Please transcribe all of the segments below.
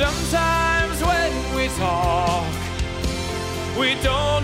Sometimes when we talk, we don't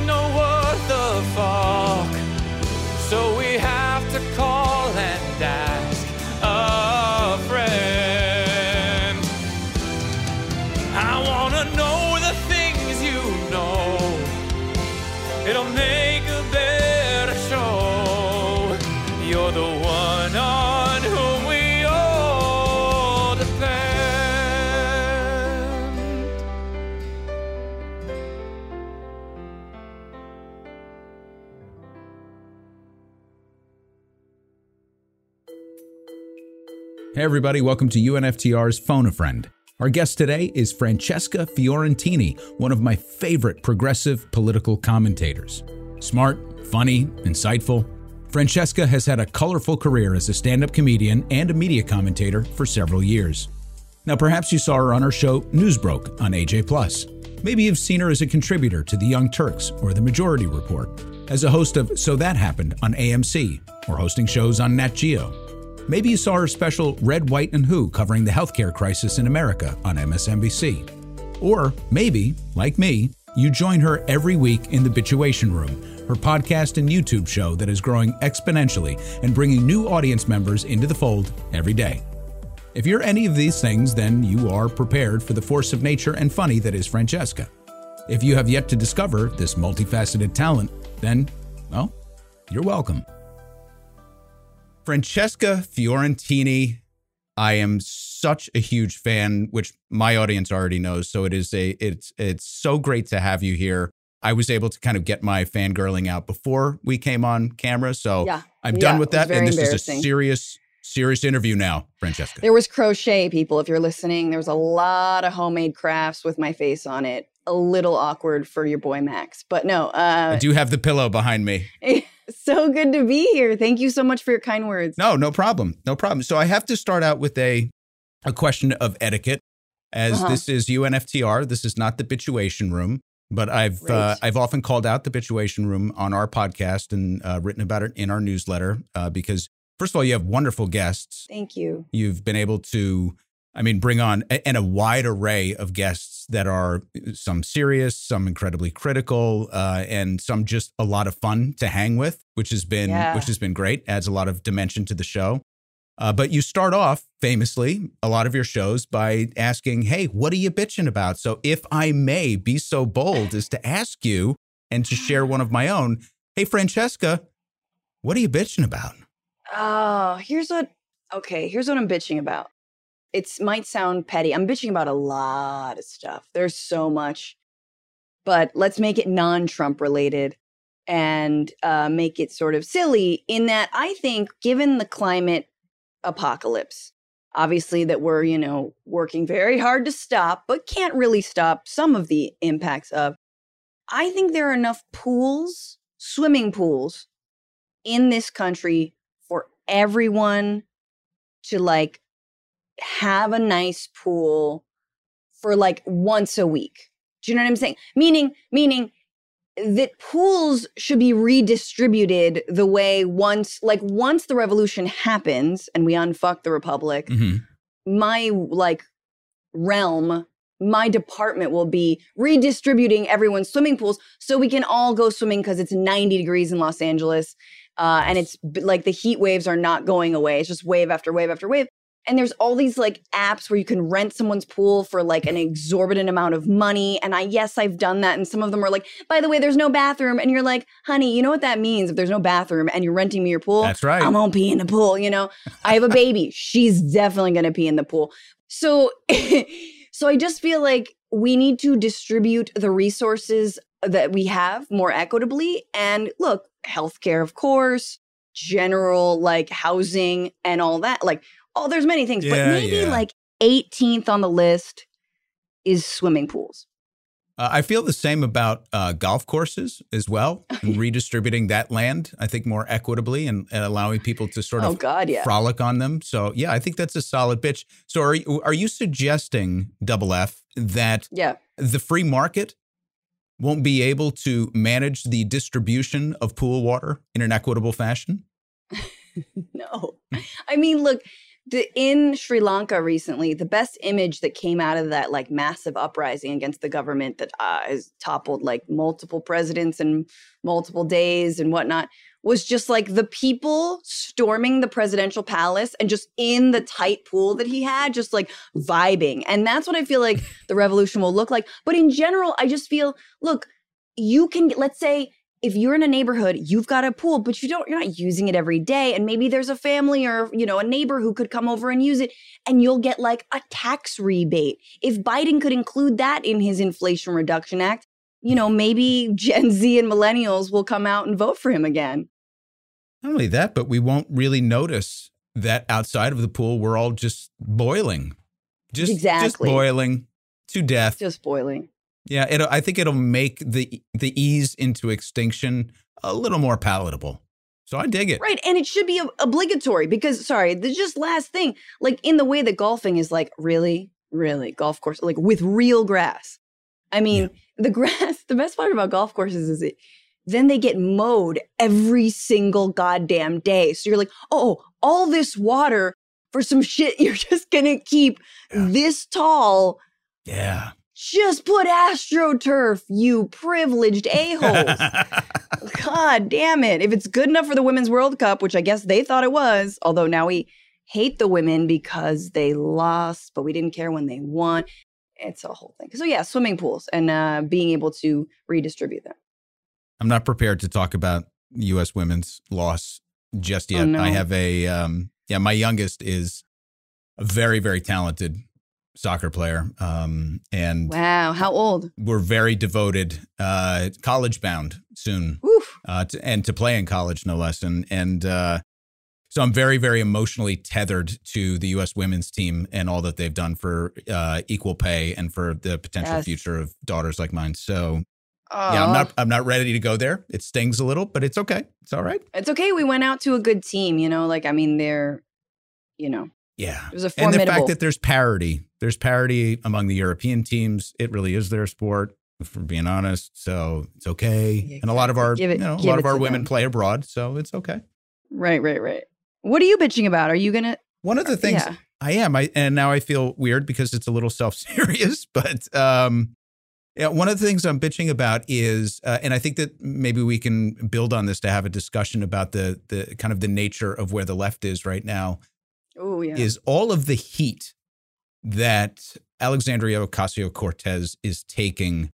everybody, welcome to UNFTR's Phone a Friend. Our guest today is Francesca Fiorentini, one of my favorite progressive political commentators. Smart, funny, insightful. Francesca has had a colorful career as a stand up comedian and a media commentator for several years. Now, perhaps you saw her on our show Newsbroke on AJ Plus. Maybe you've seen her as a contributor to The Young Turks or The Majority Report, as a host of So That Happened on AMC, or hosting shows on Nat Geo. Maybe you saw her special Red, White, and Who covering the healthcare crisis in America on MSNBC. Or maybe, like me, you join her every week in The Bitchuation Room, her podcast and YouTube show that is growing exponentially and bringing new audience members into the fold every day. If you're any of these things, then you are prepared for the force of nature and funny that is Francesca. If you have yet to discover this multifaceted talent, then, well, you're welcome. Francesca Fiorentini, I am such a huge fan, which my audience already knows. So it is a it's it's so great to have you here. I was able to kind of get my fangirling out before we came on camera. So Yeah. I'm Yeah, done with that. And this is a serious, serious interview now, Francesca. There was crochet, people, if you're listening. There was a lot of homemade crafts with my face on it. A little awkward for your boy Max. But no, I uh, do have the pillow behind me. so good to be here. Thank you so much for your kind words. No, no problem. No problem. So I have to start out with a a question of etiquette, as Uh-huh. this is UNFTR. This is not the Bitchuation Room, but I've uh, I've often called out the Bitchuation Room on our podcast and uh, written about it in our newsletter uh, because first of all, you have wonderful guests. Thank you. You've been able to, I mean, bring on a, and a wide array of guests that are some serious, some incredibly critical, uh, and some just a lot of fun to hang with, which has been Yeah. which has been great. Adds a lot of dimension to the show. Uh, but you start off famously a lot of your shows by asking, "Hey, what are you bitching about?" So, if I may be so bold as to ask you and to share one of my own, "Hey, Francesca, what are you bitching about?" Oh, here's what okay, here's what I'm bitching about. It's might sound petty. I'm bitching about a lot of stuff. There's so much. But let's make it non-Trump related and uh, make it sort of silly in that I think given the climate apocalypse, obviously that we're, you know, working very hard to stop, but can't really stop some of the impacts of. I think there are enough pools, swimming pools in this country for everyone to like have a nice pool for like once a week. Do you know what I'm saying? Meaning, meaning that pools should be redistributed the way once, like once the revolution happens and we unfuck the republic, Mhm. my like realm, my department will be redistributing everyone's swimming pools so we can all go swimming because it's 90 degrees in Los Angeles. Uh, and it's like the heat waves are not going away. It's just wave after wave after wave. And there's all these like apps where you can rent someone's pool for like an exorbitant amount of money. And I, yes, I've done that. And some of them are like, by the way, there's no bathroom. And you're like, honey, you know what that means if there's no bathroom and you're renting me your pool? That's right. I'm gonna pee in the pool. You know, I have a baby. She's definitely gonna pee in the pool. So, so I just feel like we need to distribute the resources that we have more equitably. And look, healthcare, of course, general like housing and all that. Like, oh, there's many things, but maybe yeah. like 18th on the list is swimming pools. Uh, I feel the same about uh, golf courses as well, and redistributing that land, I think, more equitably and, and allowing people to sort Oh of God, yeah. frolic on them. So, yeah, I think that's a solid bitch. So, are are you suggesting, Double F, that Yeah. the free market won't be able to manage the distribution of pool water in an equitable fashion? no. I mean, look, the in Sri Lanka recently, the best image that came out of that like massive uprising against the government that uh, has toppled like multiple presidents and multiple days and whatnot was just like the people storming the presidential palace and just in the tight pool that he had, just like vibing. And that's what I feel like the revolution will look like. But in general, I just feel, look, you can, let's say, if you're in a neighborhood, you've got a pool, but you don't, you're not using it every day. And maybe there's a family or, you know, a neighbor who could come over and use it and you'll get like a tax rebate. If Biden could include that in his Inflation Reduction Act, you know, maybe Gen Z and millennials will come out and vote for him again. Not only that, but we won't really notice that outside of the pool, we're all just boiling. Just, exactly. just boiling to death. Just boiling. Yeah, it I think it'll make the the ease into extinction a little more palatable. So I dig it. Right. And it should be obligatory because, sorry, the just last thing, like in the way that golfing is like, really, really, golf course, like with real grass. I mean, yeah. the grass, the best part about golf courses is it, then they get mowed every single goddamn day. So you're like, oh, all this water for some shit you're just gonna keep yeah. this tall. Yeah. Just put AstroTurf, you privileged a-holes. God damn it. If it's good enough for the Women's World Cup, which I guess they thought it was, although now we hate the women because they lost, but we didn't care when they won. It's a whole thing. So yeah, swimming pools and uh, being able to redistribute them. I'm not prepared to talk about U.S. women's loss just oh, yet. Oh, no. I have a um, yeah. My youngest is a very very talented soccer player, um, and wow, how old? We're very devoted, uh, college bound soon, uh, to, and to play in college no less, and and uh, so I'm very very emotionally tethered to the U.S. women's team and all that they've done for uh, equal pay and for the potential yes. future of daughters like mine. So yeah, I'm not I'm not ready to go there. It stings a little, but it's okay. It's all right. It's okay. We went out to a good team, you know, like I mean they're you know. Yeah. It was a formidable. And the fact that there's parity. There's parity among the European teams. It really is their sport, for being honest. So it's okay. Yeah, and a lot of our it, you know, a lot of our women them. play abroad, so it's okay. Right, right, right. What are you bitching about? Are you gonna One of the things yeah. I am, I and now I feel weird because it's a little self-serious, but um yeah, one of the things I'm bitching about is, uh, and I think that maybe we can build on this to have a discussion about the the kind of the nature of where the left is right now. Oh yeah, is all of the heat that Alexandria Ocasio Cortez is taking,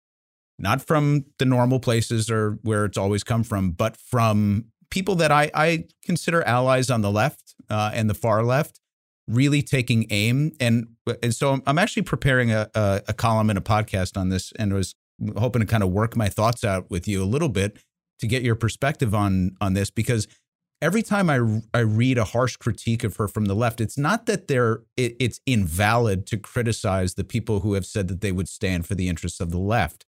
not from the normal places or where it's always come from, but from people that I I consider allies on the left uh, and the far left really taking aim. And and so I'm actually preparing a, a, a column and a podcast on this and was hoping to kind of work my thoughts out with you a little bit to get your perspective on on this because every time I I read a harsh critique of her from the left it's not that they're it, it's invalid to criticize the people who have said that they would stand for the interests of the left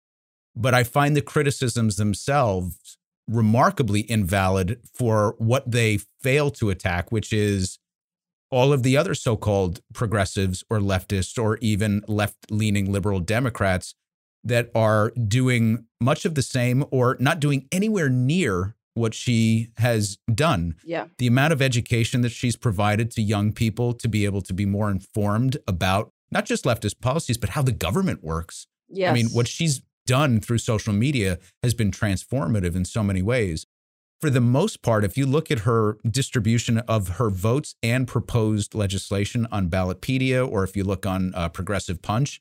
but I find the criticisms themselves remarkably invalid for what they fail to attack which is all of the other so called progressives or leftists or even left leaning liberal Democrats that are doing much of the same or not doing anywhere near what she has done. Yeah. The amount of education that she's provided to young people to be able to be more informed about not just leftist policies, but how the government works. Yes. I mean, what she's done through social media has been transformative in so many ways for the most part, if you look at her distribution of her votes and proposed legislation on Ballotpedia, or if you look on uh, Progressive Punch,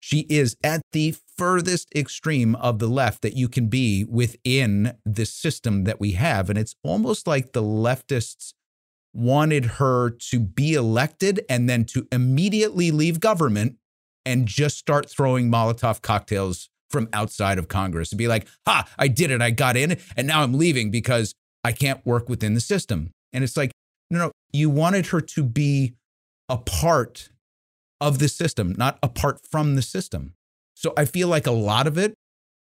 she is at the furthest extreme of the left that you can be within the system that we have. And it's almost like the leftists wanted her to be elected and then to immediately leave government and just start throwing Molotov cocktails from outside of Congress and be like, ha, I did it. I got in and now I'm leaving because I can't work within the system. And it's like, no, no, you wanted her to be a part of the system, not apart from the system. So I feel like a lot of it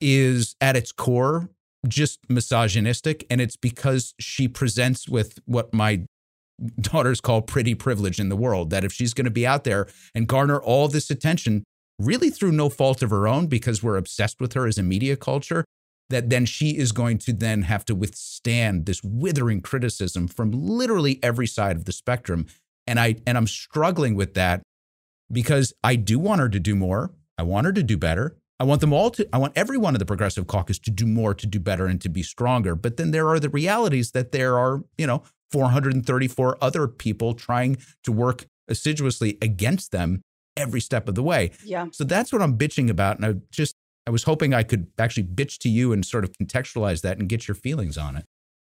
is at its core just misogynistic. And it's because she presents with what my daughters call pretty privilege in the world that if she's going to be out there and garner all this attention, really through no fault of her own because we're obsessed with her as a media culture that then she is going to then have to withstand this withering criticism from literally every side of the spectrum And I and I'm struggling with that because I do want her to do more. I want her to do better. I want them all to, I want every one of the progressive caucus to do more, to do better, and to be stronger. But then there are the realities that there are, you know, 434 other people trying to work assiduously against them every step of the way. Yeah. So that's what I'm bitching about. And I just, I was hoping I could actually bitch to you and sort of contextualize that and get your feelings on it.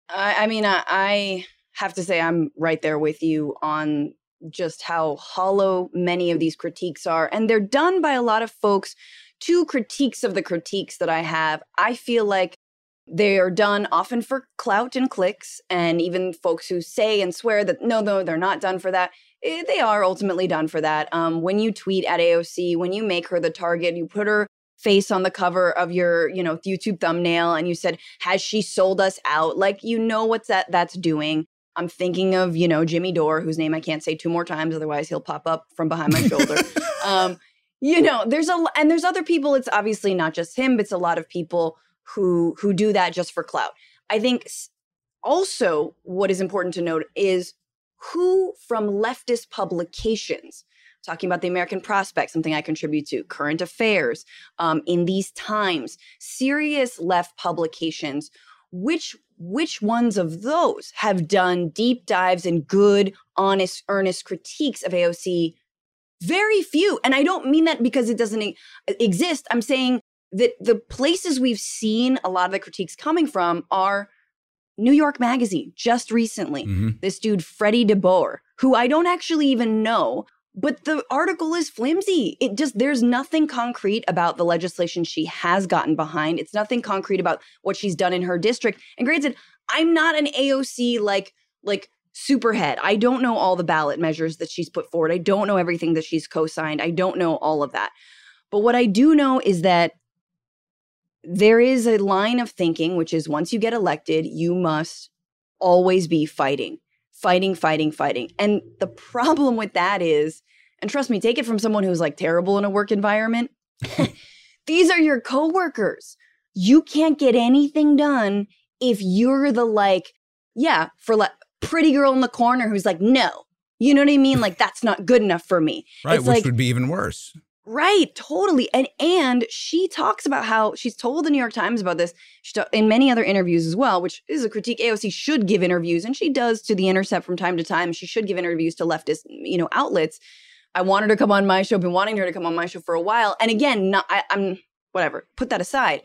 I, I mean, I, I have to say, I'm right there with you on just how hollow many of these critiques are. And they're done by a lot of folks. Two critiques of the critiques that I have, I feel like they are done often for clout and clicks. And even folks who say and swear that no, no, they're not done for that. Eh, they are ultimately done for that. Um, when you tweet at AOC, when you make her the target, you put her face on the cover of your, you know, YouTube thumbnail and you said, has she sold us out? Like, you know what's that that's doing. I'm thinking of, you know, Jimmy Dore, whose name I can't say two more times, otherwise he'll pop up from behind my shoulder. Um, you know, there's a and there's other people. It's obviously not just him, but it's a lot of people who who do that just for clout. I think also what is important to note is who from leftist publications talking about the American Prospect, something I contribute to, Current Affairs, um, in these times, serious left publications. Which which ones of those have done deep dives and good, honest, earnest critiques of AOC? Very few, and I don't mean that because it doesn't exist. I'm saying that the places we've seen a lot of the critiques coming from are New York Magazine just recently. Mm-hmm. This dude, Freddie DeBoer, who I don't actually even know, but the article is flimsy. It just, there's nothing concrete about the legislation she has gotten behind. It's nothing concrete about what she's done in her district. And granted, I'm not an AOC like, like, superhead. I don't know all the ballot measures that she's put forward. I don't know everything that she's co signed. I don't know all of that. But what I do know is that there is a line of thinking, which is once you get elected, you must always be fighting, fighting, fighting, fighting. And the problem with that is, and trust me, take it from someone who's like terrible in a work environment. These are your coworkers. You can't get anything done if you're the like, yeah, for like pretty girl in the corner who's like, no. You know what I mean? Like that's not good enough for me. Right, it's which like, would be even worse. Right, totally. And and she talks about how she's told the New York Times about this she in many other interviews as well, which is a critique AOC should give interviews and she does to the Intercept from time to time. She should give interviews to leftist, you know, outlets. I wanted her to come on my show, been wanting her to come on my show for a while. And again, not I, I'm whatever, put that aside.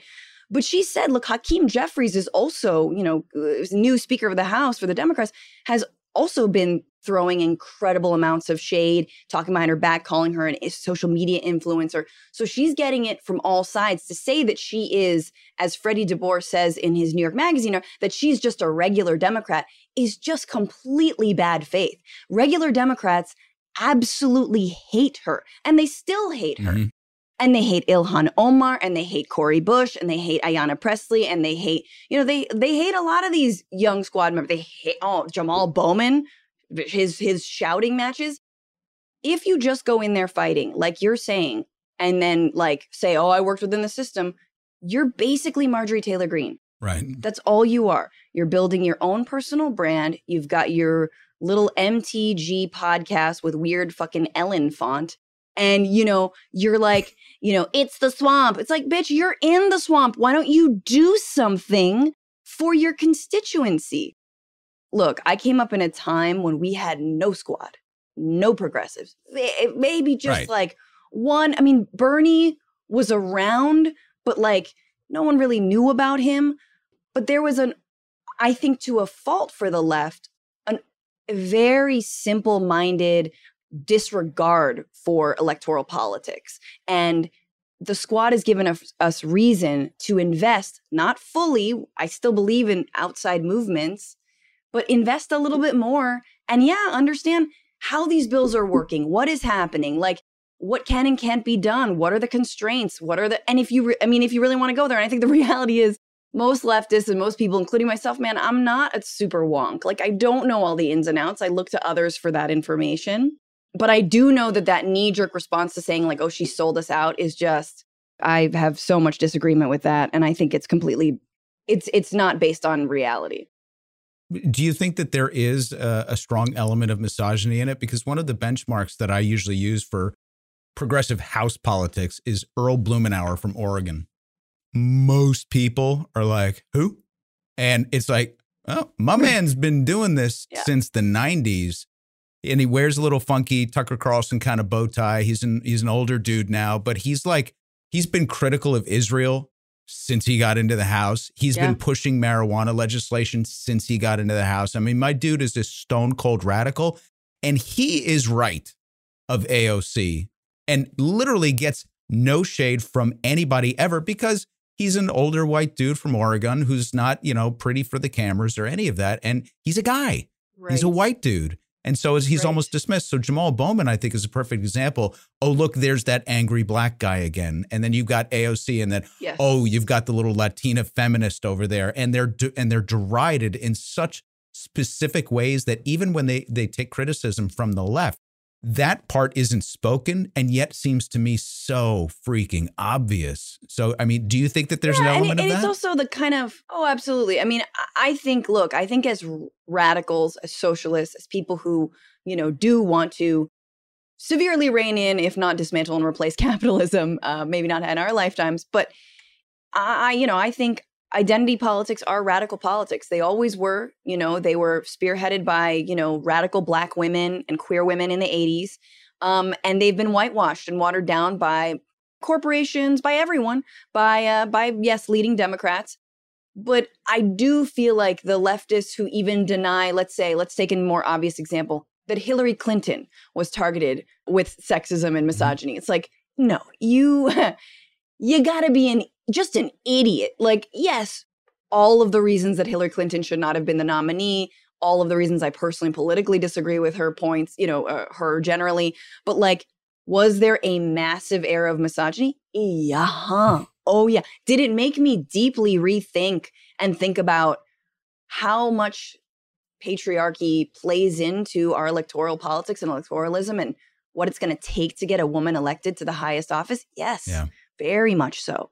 But she said, look, Hakeem Jeffries is also, you know, uh, new Speaker of the House for the Democrats, has also been throwing incredible amounts of shade, talking behind her back, calling her a social media influencer. So she's getting it from all sides to say that she is, as Freddie DeBoer says in his New York Magazine, that she's just a regular Democrat is just completely bad faith. Regular Democrats absolutely hate her, and they still hate her. Mm-hmm. And they hate Ilhan Omar, and they hate Cori Bush, and they hate Ayanna Pressley and they hate, you know, they they hate a lot of these young squad members. They hate oh Jamal Bowman, his his shouting matches. If you just go in there fighting like you're saying and then like say oh i worked within the system you're basically marjorie taylor greene. Right. That's all you are. You're building your own personal brand. You've got your little mtg podcast with weird fucking ellen font and you know you're like you know it's the swamp it's like bitch you're in the swamp why don't you do something for your constituency look, I came up in a time when we had no squad, no progressives, maybe just right. like one. I mean, Bernie was around, but like no one really knew about him. But there was an, I think, to a fault for the left, a very simple minded disregard for electoral politics. And the squad has given us, reason to invest, not fully. I still believe in outside movements, but invest a little bit more and yeah, understand how these bills are mm. working, what is happening, like what can and can't be done, what are the constraints, what are the and if you re- I mean if you really want to go there, and I think the reality is most leftists and most people including myself, man, I'm not a super wonk. Like I don't know all the ins and outs. I look to others for that information. But I do know that that knee jerk response to saying like, "Oh, she sold us out" is just I have so much disagreement with that and I think it's completely it's it's not based on reality. Do you think that there is a, a, strong element of misogyny in it? Because one of the benchmarks that I usually use for progressive house politics is Earl Blumenauer from Oregon. Most people are like, who? And it's like, oh, my man's been doing this yeah. since the 90s. And he wears a little funky Tucker Carlson kind of bow tie. He's an he's an older dude now, but he's like he's been critical of Israel since he got into the House. He's yeah. been pushing marijuana legislation since he got into the House. I mean, my dude is a stone cold radical, and he is right of AOC and literally gets no shade from anybody ever because he's an older white dude from Oregon who's not, you know, pretty for the cameras or any of that. And he's a guy, right. he's a white dude. And so he's right. almost dismissed. So Jamal Bowman, I think, is a perfect example. Oh, look, there's that angry black guy again. And then you've got AOC, and then yes. oh, you've got the little Latina feminist over there, and they're and they're derided in such specific ways that even when they they take criticism from the left, that part isn't spoken and yet seems to me so freaking obvious. So, I mean, do you think that there's yeah, an element and, and of that? it's also the kind of, oh, absolutely. I mean, I think, look, I think as radicals, as socialists, as people who, you know, do want to severely rein in, if not dismantle and replace capitalism, uh, maybe not in our lifetimes, but I, you know, I think identity politics are radical politics. They always were. You know, they were spearheaded by, you know, radical black women and queer women in the 80s. Um, and they've been whitewashed and watered down by corporations, by everyone, by uh, by yes, leading Democrats. But I do feel like the leftists who even deny, let's say, let's take a more obvious example, that Hillary Clinton was targeted with sexism and mm-hmm. misogyny. It's like, no, you you got to be an just an idiot. Like, yes, all of the reasons that Hillary Clinton should not have been the nominee, all of the reasons I personally politically disagree with her points, you know, uh, her generally, but like, was there a massive era of misogyny? Yeah. Oh, yeah. Did it make me deeply rethink and think about how much patriarchy plays into our electoral politics and electoralism and what it's going to take to get a woman elected to the highest office? Yes, yeah. very much so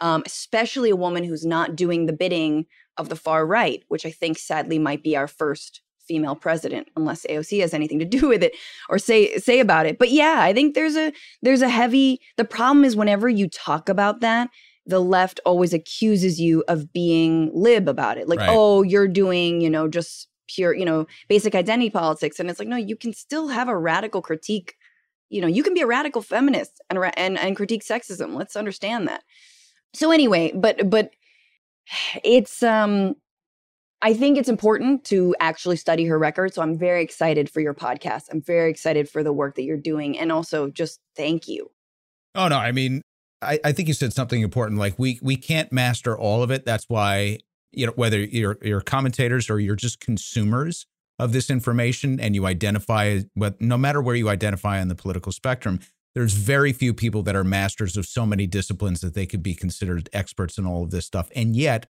um, especially a woman who's not doing the bidding of the far right, which I think sadly might be our first female president unless AOC has anything to do with it or say say about it. But yeah, I think there's a there's a heavy the problem is whenever you talk about that, the left always accuses you of being lib about it. Like, right. "Oh, you're doing, you know, just pure, you know, basic identity politics." And it's like, "No, you can still have a radical critique. You know, you can be a radical feminist and and and critique sexism. Let's understand that." So anyway, but but it's um I think it's important to actually study her record. So I'm very excited for your podcast. I'm very excited for the work that you're doing. And also just thank you. Oh no, I mean, I, I think you said something important. Like we we can't master all of it. That's why, you know, whether you're you're commentators or you're just consumers of this information and you identify but no matter where you identify on the political spectrum, there's very few people that are masters of so many disciplines that they could be considered experts in all of this stuff. And yet,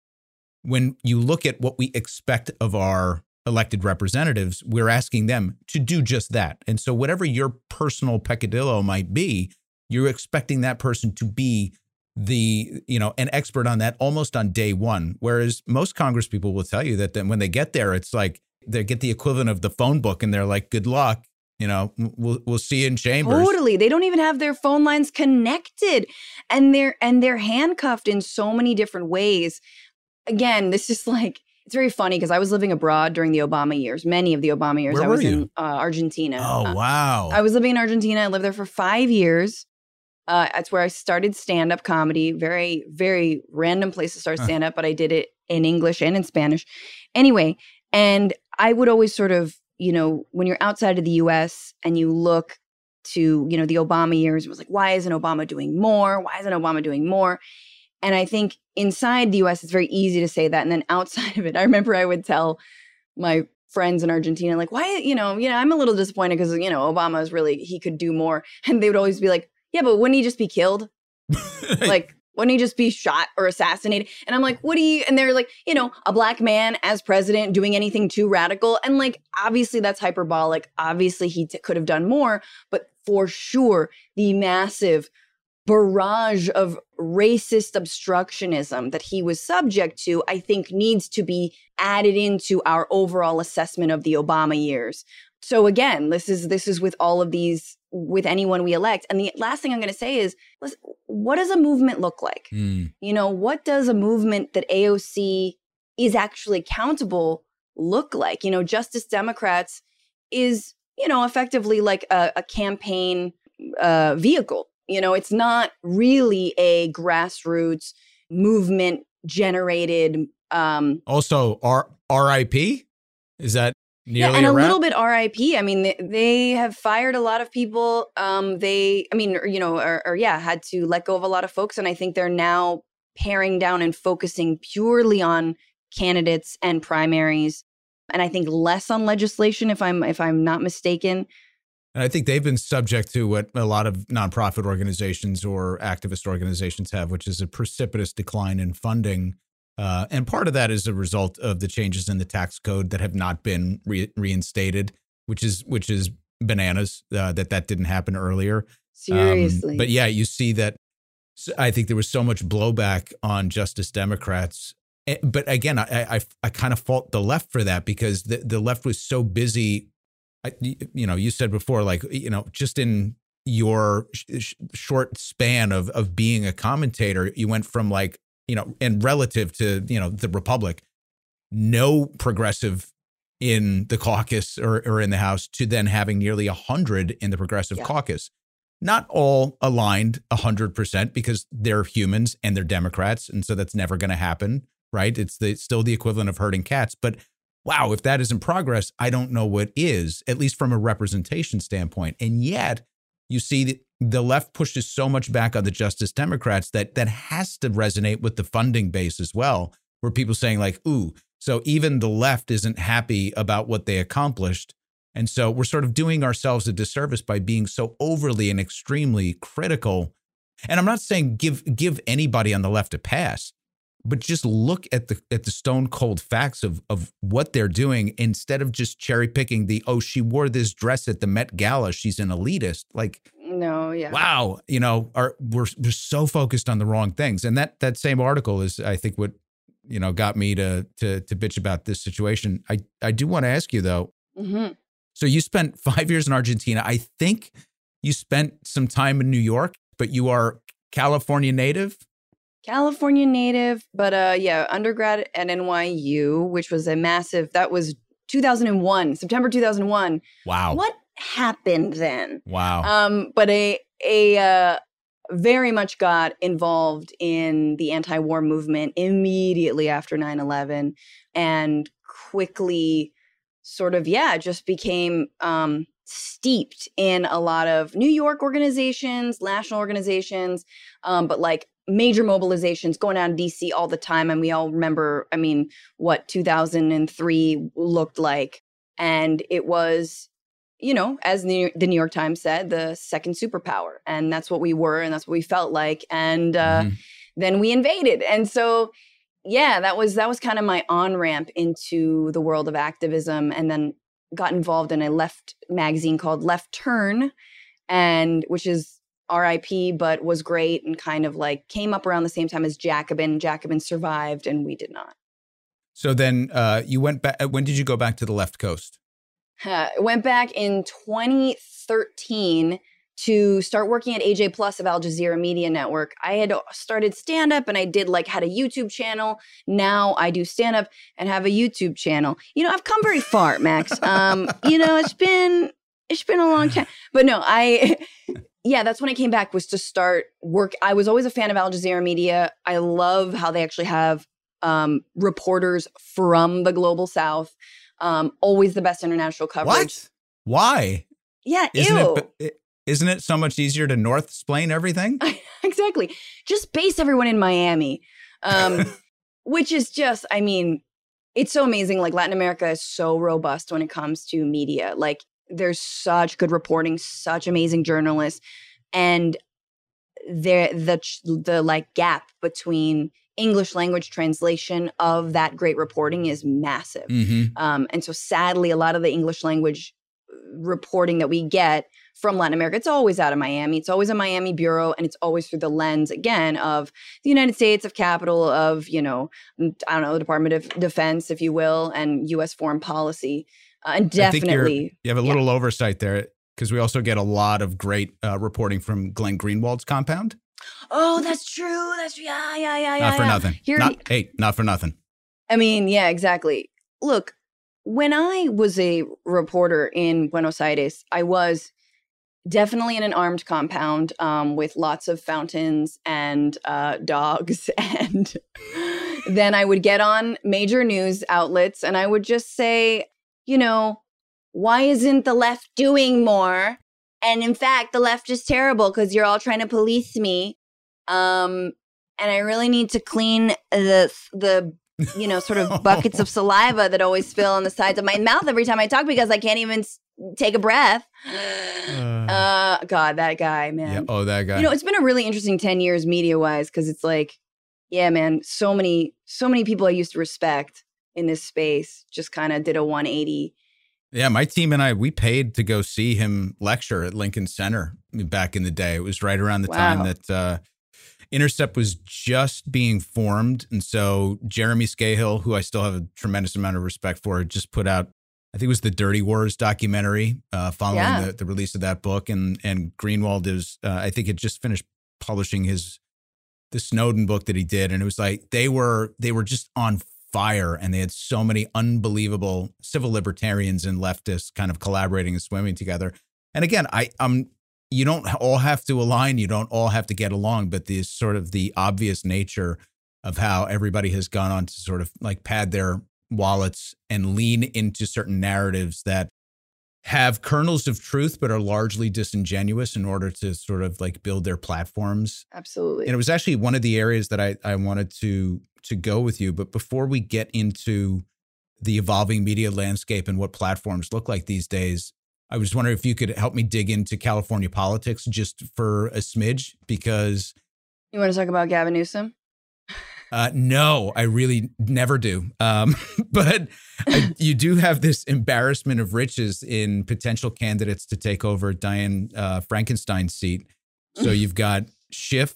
when you look at what we expect of our elected representatives, we're asking them to do just that. And so, whatever your personal peccadillo might be, you're expecting that person to be the you know an expert on that almost on day one whereas most congress people will tell you that then when they get there it's like they get the equivalent of the phone book and they're like good luck you know we'll we'll see in chambers totally they don't even have their phone lines connected and they're and they're handcuffed in so many different ways again this is like it's very funny because I was living abroad during the Obama years, many of the Obama years. Where I was in uh, Argentina. Oh, uh, wow. I was living in Argentina. I lived there for five years. Uh, that's where I started stand up comedy. Very, very random place to start stand up, but I did it in English and in Spanish. Anyway, and I would always sort of you know, when you're outside of the US and you look to, you know, the Obama years, it was like, why isn't Obama doing more? Why isn't Obama doing more? And I think inside the US, it's very easy to say that. And then outside of it, I remember I would tell my friends in Argentina, like, why, you know, you know, I'm a little disappointed because, you know, Obama is really, he could do more. And they would always be like, yeah, but wouldn't he just be killed? like, wouldn't he just be shot or assassinated? And I'm like, what do you? And they're like, you know, a black man as president doing anything too radical. And like, obviously that's hyperbolic. Obviously he t- could have done more, but for sure, the massive barrage of racist obstructionism that he was subject to, I think needs to be added into our overall assessment of the Obama years. So again, this is this is with all of these with anyone we elect. And the last thing I'm going to say is, listen, what does a movement look like? Mm. You know, what does a movement that AOC is actually accountable look like? You know, Justice Democrats is, you know, effectively like a, a campaign uh, vehicle. You know, it's not really a grassroots movement generated. Um, Also, R- RIP? Is that yeah, and a, little bit RIP. I mean, they, they have fired a lot of people. Um, they, I mean, you know, or, or yeah, had to let go of a lot of folks, and I think they're now paring down and focusing purely on candidates and primaries, and I think less on legislation. If I'm if I'm not mistaken. And I think they've been subject to what a lot of nonprofit organizations or activist organizations have, which is a precipitous decline in funding. Uh, and part of that is a result of the changes in the tax code that have not been re- reinstated, which is which is bananas uh, that that didn't happen earlier. Um, Seriously. but yeah, you see that. I think there was so much blowback on Justice Democrats. Eh, But again, I I, I kind of fault the left for that because the, the left was so busy. I, you know, you said before, like you know, just in your sh- short span of of being a commentator, you went from like you know, and relative to you know the Republic, no progressive in the caucus or, or in the House to then having nearly a hundred in the progressive Yeah. caucus. Not all aligned a hundred percent because they're humans and they're Democrats, and so that's never going to happen, right? It's the it's still the equivalent of herding cats. But wow, if that isn't progress, I don't know what is, at least from a representation standpoint. And yet, you see that the left pushes so much back on the Justice Democrats that that has to resonate with the funding base as well, where people saying like, "Ooh, so even the left isn't happy about what they accomplished." And so we're sort of doing ourselves a disservice by being so overly and extremely critical. And I'm not saying give give anybody on the left a pass, but just look at the at the stone cold facts of of what they're doing instead of just cherry picking the oh she wore this dress at the Met Gala she's an elitist like no, yeah. wow you know are we're we're so focused on the wrong things. And that that same article is I think what you know got me to to to bitch about this situation. I I do want to ask you though. Hmm so you spent 5 years in Argentina. I think you spent some time in New York but you are California native? California native, but uh yeah, undergrad at NYU, which was a massive that was 2001, September 2001. wow. What happened then? wow Um but a a uh very much got involved in the anti-war movement immediately after 9/11 and quickly sort of yeah, just became um steeped in a lot of New York organizations, national organizations, um, but like major mobilizations going on in DC all the time. And we all remember, I mean, what 2003 looked like. And it was, you know, as the, the New York Times said, the second superpower. And that's what we were, and that's what we felt like. And uh, Mhm. then we invaded. And so, yeah, that was that was kind of my on ramp into the world of activism, and then got involved in a left magazine called Left Turn, and which is RIP, but was great and kind of like came up around the same time as Jacobin. Jacobin survived, and we did not. So then uh, you went back. When did you go back to the left coast? Uh, went back in 2013 to start working at AJ Plus of Al Jazeera Media Network. I had started stand up and I did like had a YouTube channel. Now I do stand up and have a YouTube channel. You know, I've come very far, Max. Um, you know, it's been it's been a long time. But no, I yeah, that's when I came back was to start work. I was always a fan of Al Jazeera Media. I love how they actually have um, reporters from the global south. Um, always the best international coverage. What? Why? Yeah, Isn't ew. it? it? Isn't it so much easier to north explain everything? exactly. Just base everyone in Miami. Um, which is just, I mean, it's so amazing. Like Latin America is so robust when it comes to media. Like there's such good reporting, such amazing journalists, and there the the like gap between English language translation of that great reporting is massive. hmm Um, and so sadly, a lot of the English language reporting that we get from Latin America. It's always out of Miami. It's always a Miami bureau, and it's always through the lens again of the United States, of capital, of you know, I don't know, the Department of Defense, if you will, and U.S. foreign policy. Uh, and definitely, you have a little yeah. oversight there because we also get a lot of great uh, reporting from Glenn Greenwald's compound. Oh, that's true. That's yeah, yeah, yeah, yeah. Not for yeah. nothing. Here, not, hey, not for nothing. I mean, yeah, exactly. Look, when I was a reporter in Buenos Aires, I was definitely in an armed compound um, with lots of fountains and uh, dogs. And then I would get on major news outlets and I would just say, you know, why isn't the left doing more? And in fact, the left is terrible because you're all trying to police me. Um, and I really need to clean the the you know sort of buckets of saliva that always spill on the sides of my mouth every time I talk because I can't even take a breath. Uh, uh, God, that guy, man. Yeah. Oh, that guy. You know, it's been a really interesting 10 years media wise because it's like, yeah, man, so many, so many people I used to respect in this space just kind of did a 180. Yeah, my team and I, we paid to go see him lecture at Lincoln Center back in the day. It was right around the wow. time that uh, Intercept was just being formed. And so Jeremy Scahill, who I still have a tremendous amount of respect for, just put out I think it was the Dirty Wars documentary uh, following yeah. the, the, release of that book, and and Greenwald is uh, I think had just finished publishing his the Snowden book that he did, and it was like they were they were just on fire, and they had so many unbelievable civil libertarians and leftists kind of collaborating and swimming together. And again, I um you don't all have to align, you don't all have to get along, but the sort of the obvious nature of how everybody has gone on to sort of like pad their wallets and lean into certain narratives that have kernels of truth but are largely disingenuous in order to sort of like build their platforms. Absolutely. And it was actually one of the areas that I, I wanted to to go with you. But before we get into the evolving media landscape and what platforms look like these days, I was wondering if you could help me dig into California politics just for a smidge because you want to talk about Gavin Newsom? Uh, no, I really never do. Um, but I, you do have this embarrassment of riches in potential candidates to take over Dianne uh, Frankenstein's seat. So you've got Schiff,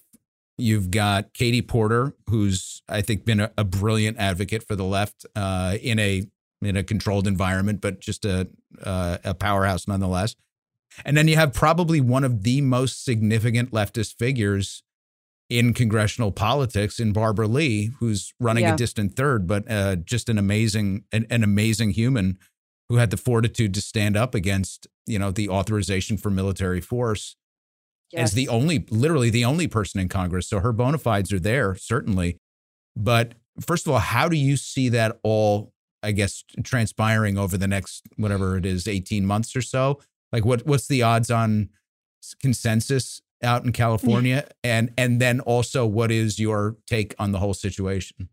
you've got Katie Porter, who's I think been a, a brilliant advocate for the left uh, in a in a controlled environment, but just a uh, a powerhouse nonetheless. And then you have probably one of the most significant leftist figures in congressional politics in Barbara Lee, who's running yeah. a distant third, but uh, just an amazing, an, an, amazing human who had the fortitude to stand up against, you know, the authorization for military force yes. as the only, literally the only person in Congress. So her bona fides are there, certainly. But first of all, how do you see that all, I guess, transpiring over the next, whatever it is, 18 months or so? Like what, what's the odds on consensus out in California and and then also what is your take on the whole situation?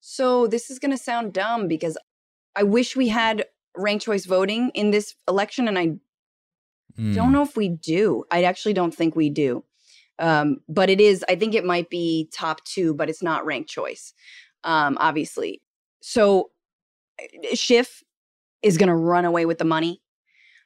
So this is going to sound dumb because I wish we had ranked choice voting in this election and I mm. don't hmm. know if we do. I actually don't think we do. Um, but it is I think it might be top 2 but it's not ranked choice. Um, obviously. So Schiff is going to run away with the money.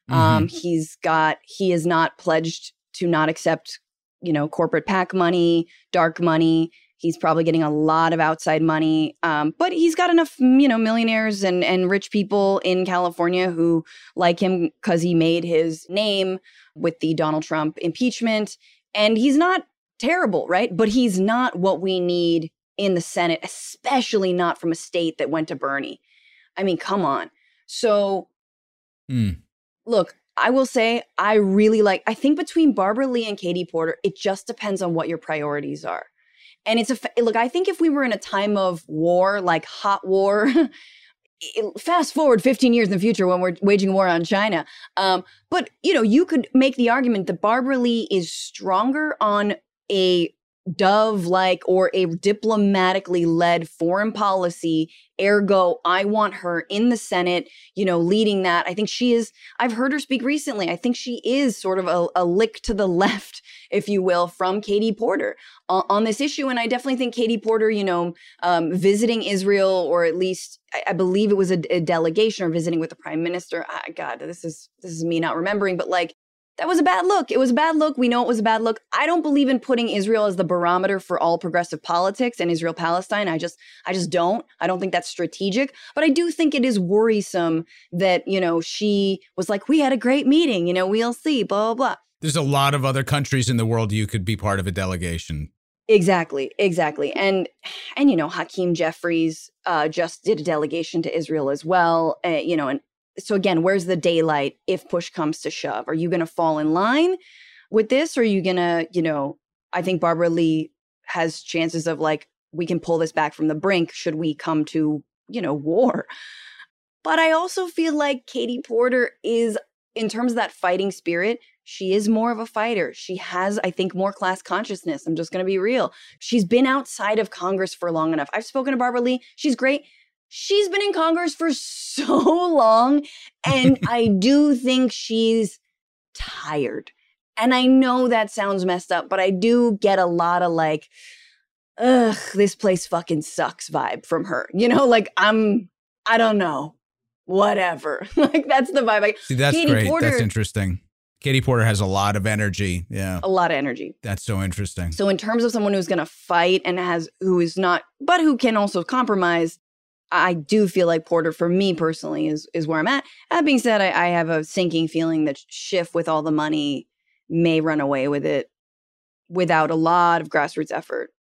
Um, mm-hmm. Um, he's got he is not pledged to not accept, you know, corporate PAC money, dark money. He's probably getting a lot of outside money, um, but he's got enough, you know, millionaires and and rich people in California who like him because he made his name with the Donald Trump impeachment, and he's not terrible, right? But he's not what we need in the Senate, especially not from a state that went to Bernie. I mean, come on. So, mm. look, I will say I really like I think between Barbara Lee and Katie Porter, it just depends on what your priorities are. And it's a look, I think if we were in a time of war, like hot war, fast forward 15 years in the future when we're waging war on China. Um, but you know, you could make the argument that Barbara Lee is stronger on a dove like or a diplomatically led foreign policy ergo i want her in the senate you know leading that. I think she is i've heard her speak recently i think she is sort of a, a lick to the left if you will from katie porter on, on this issue and i definitely think katie porter you know um, visiting israel or at least I, I believe it was a, a, delegation or visiting with the prime minister I, god this is this is me not remembering but like that was a bad look. It was a bad look. We know it was a bad look. I don't believe in putting Israel as the barometer for all progressive politics and Israel Palestine. I just I just don't. I don't think that's strategic, but I do think it is worrisome that, you know, she was like we had a great meeting, you know, we'll see, blah blah blah. There's a lot of other countries in the world you could be part of a delegation. Exactly, exactly. And and you know, Hakeem Jeffries uh, just did a delegation to Israel as well. Uh, you know, and so again, where's the daylight if push comes to shove? Are you going to fall in line with this or are you going to, you know, I think Barbara Lee has chances of like we can pull this back from the brink should we come to, you know, war. But I also feel like Katie Porter is in terms of that fighting spirit, she is more of a fighter. She has, I think, more class consciousness. I'm just going to be real. She's been outside of Congress for long enough. I've spoken to Barbara Lee. She's great she's been in Congress for so long. And I do think she's tired. And I know that sounds messed up, but I do get a lot of like, ugh, this place fucking sucks vibe from her. You know, like I'm, I don't know, whatever. like that's the vibe. I, See, that's Katie great. Porter, that's interesting. Katie Porter has a lot of energy. Yeah. A lot of energy. That's so interesting. So in terms of someone who's going to fight and has who is not but who can also compromise, I do feel like Porter, for me personally, is is where I'm at. That being said, I, I have a sinking feeling that Schiff, with all the money, may run away with it without a lot of grassroots effort.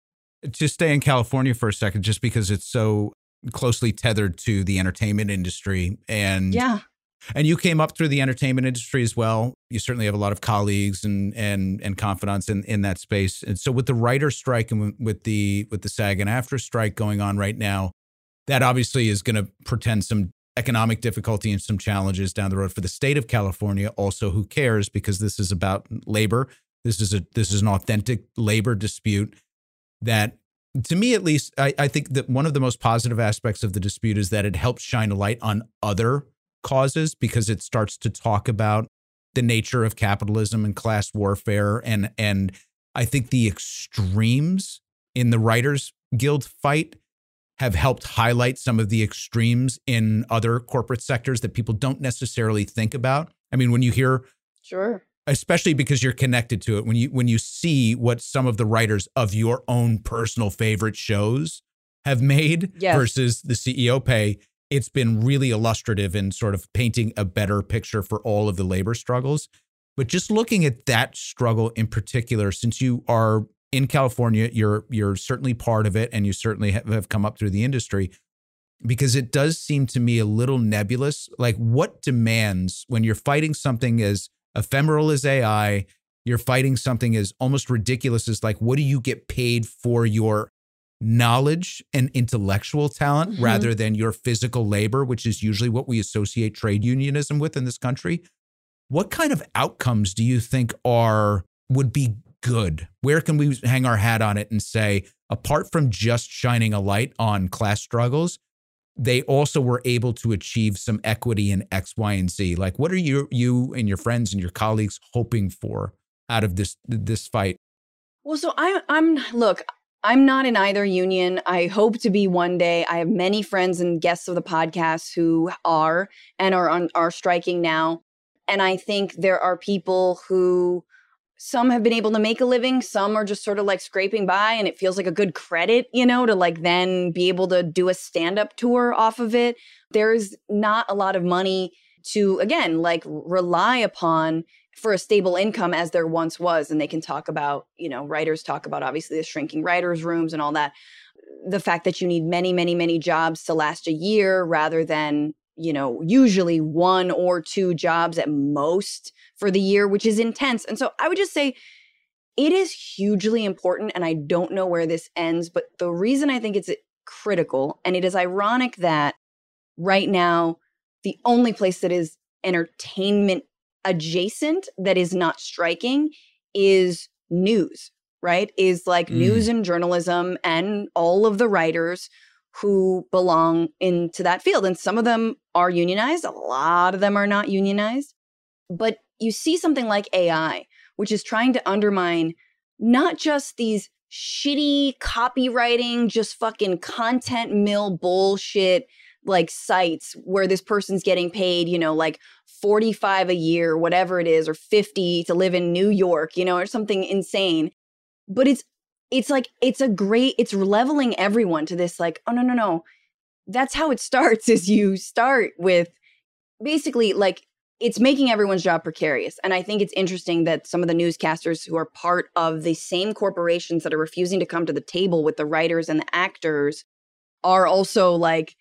Just stay in California for a second, just because it's so closely tethered to the entertainment industry, and yeah, and you came up through the entertainment industry as well. You certainly have a lot of colleagues and and and confidants in in that space. And so with the writer strike and with the with the SAG and AFTRA strike going on right now, that obviously is going to portend some economic difficulty and some challenges down the road for the state of California. Also, who cares because this is about labor. This is a this is an authentic labor dispute that to me at least I, I think that one of the most positive aspects of the dispute is that it helps shine a light on other causes because it starts to talk about the nature of capitalism and class warfare and and I think the extremes in the writers guild fight have helped highlight some of the extremes in other corporate sectors that people don't necessarily think about. I mean, when you hear Sure. Especially because you're connected to it. When you when you see what some of the writers of your own personal favorite shows have made yes. versus the CEO pay, it's been really illustrative in sort of painting a better picture for all of the labor struggles. But just looking at that struggle in particular, since you are in California, you're you're certainly part of it, and you certainly have come up through the industry. Because it does seem to me a little nebulous. Like, what demands when you're fighting something as ephemeral as AI, you're fighting something as almost ridiculous as like, what do you get paid for your knowledge and intellectual talent mm-hmm. rather than your physical labor, which is usually what we associate trade unionism with in this country? What kind of outcomes do you think are would be good? Where can we hang our hat on it and say, apart from just shining a light on class struggles, they also were able to achieve some equity in X, Y, and Z. Like, what are you, you and your friends and your colleagues hoping for out of this this fight? Well, so I'm, I'm look, I'm not in either union. I hope to be one day. I have many friends and guests of the podcast who are and are on, are striking now, and I think there are people who some have been able to make a living some are just sort of like scraping by and it feels like a good credit you know to like then be able to do a stand up tour off of it. There's not a lot of money to again like rely upon for a stable income as there once was and they can talk about you know writers talk about obviously the shrinking writers rooms and all that. The fact that you need many many many jobs to last a year rather than you know, usually one or two jobs at most for the year, which is intense. And so I would just say it is hugely important. And I don't know where this ends, but the reason I think it's critical, and it is ironic that right now, the only place that is entertainment adjacent that is not striking is news right? Is like Mm. news and journalism and all of the writers who belong into that field. And some of them are unionized, a lot of them are not unionized. But you see something like AI, which is trying to undermine not just these shitty copywriting, just fucking content mill bullshit like sites where this person's getting paid, you know, like 45 a year, whatever it is, or 50 to live in New York, you know, or something insane. But it's it's like it's a great it's leveling everyone to this like, oh no, no, no. That's how it starts is you start with basically like it's making everyone's job precarious. And I think it's interesting that some of the newscasters who are part of the same corporations that are refusing to come to the table with the writers and the actors are also like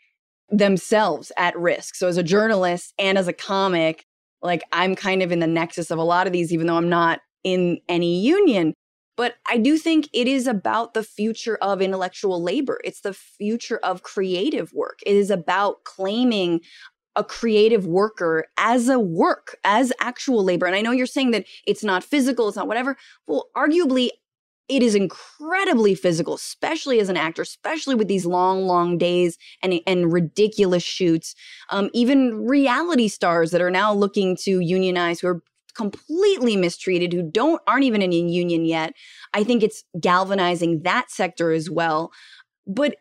themselves at risk. So as a journalist and as a comic, like I'm kind of in the nexus of a lot of these, even though I'm not in any union. But I do think it is about the future of intellectual labor. It's the future of creative work. It is about claiming a creative worker as a work, as actual labor. And I know you're saying that it's not physical, it's not whatever. Well, arguably, it is incredibly physical, especially as an actor, especially with these long, long days and, and ridiculous shoots. Um, even reality stars that are now looking to unionize, who are completely mistreated, who don't aren't even in a union yet. I think it's galvanizing that sector as well. But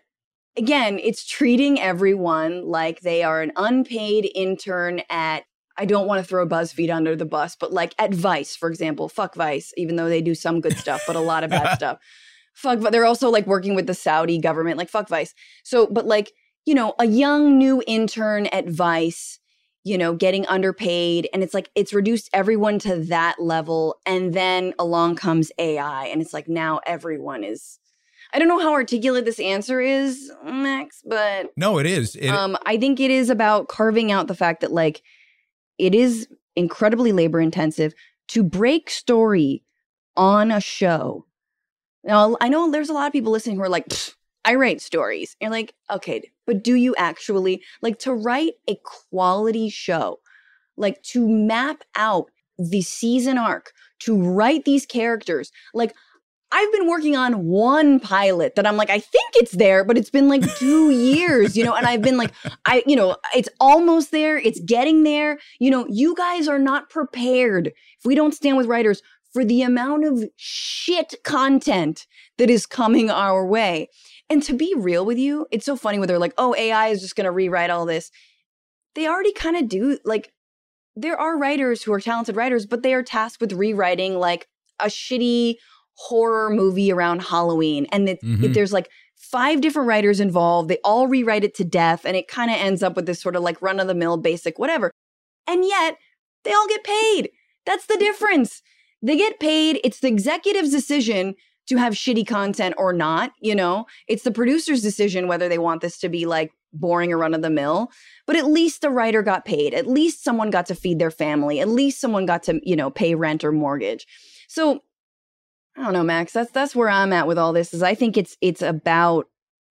again, it's treating everyone like they are an unpaid intern at I don't want to throw BuzzFeed under the bus, but like at Vice, for example, fuck Vice, even though they do some good stuff, but a lot of bad stuff. Fuck, but they're also like working with the Saudi government, like fuck Vice. So, but like, you know, a young new intern at Vice, you know, getting underpaid, and it's like it's reduced everyone to that level. And then along comes AI, and it's like now everyone is. I don't know how articulate this answer is, Max, but No, it is. It, um, I think it is about carving out the fact that like it is incredibly labor intensive to break story on a show. Now I know there's a lot of people listening who are like, "Pfft, I write stories. You're like, okay, but do you actually like to write a quality show? Like to map out the season arc, to write these characters, like I've been working on one pilot that I'm like, I think it's there, but it's been like two years, you know, and I've been like, I, you know, it's almost there, it's getting there. You know, you guys are not prepared if we don't stand with writers for the amount of shit content that is coming our way. And to be real with you, it's so funny when they're like, oh, AI is just going to rewrite all this. They already kind of do. Like, there are writers who are talented writers, but they are tasked with rewriting like a shitty horror movie around Halloween. And it, Mhm. it- there's like five different writers involved. They all rewrite it to death. And it kind of ends up with this sort of like run of the mill basic whatever. And yet they all get paid. That's the difference. They get paid. It's the executive's decision to have shitty content or not. You know, it's the producer's decision whether they want this to be like boring or run of the mill. But at least the writer got paid. At least someone got to feed their family. At least someone got to, you know, pay rent or mortgage. So I don't know, Max. That's that's where I'm at with all this. Is I think it's it's about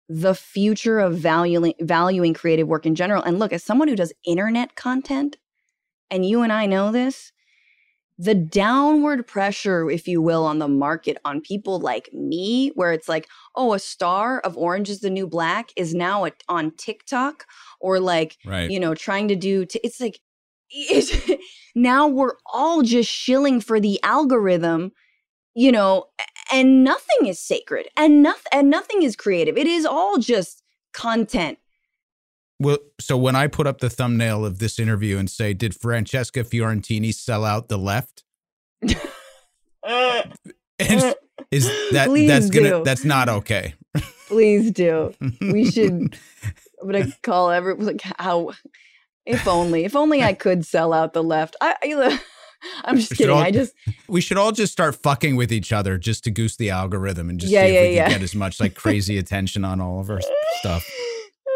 the future of valuing valuing creative work in general. And look, as someone who does internet content, and you and I know this, the downward pressure, if you will, on the market on people like me, where it's like, oh, a star of Orange is the New Black is now a, on TikTok, or like right. you know, trying to do, t- it's like, it, now we're all just shilling for the algorithm, you know, and nothing is sacred and nothing, and nothing is creative. It is all just content. Well, so when I put up the thumbnail of this interview and say, "Did Francesca Fiorentini sell out the left?" is, is that Please that's gonna do. that's not okay? Please do. We should, I'm going to call every, like, how, if only, if only I could sell out the left. I, I I'm just kidding. all- I just, we should all just start fucking with each other just to goose the algorithm and just Yeah, see if yeah, we can yeah. get as much like crazy attention on all of our stuff.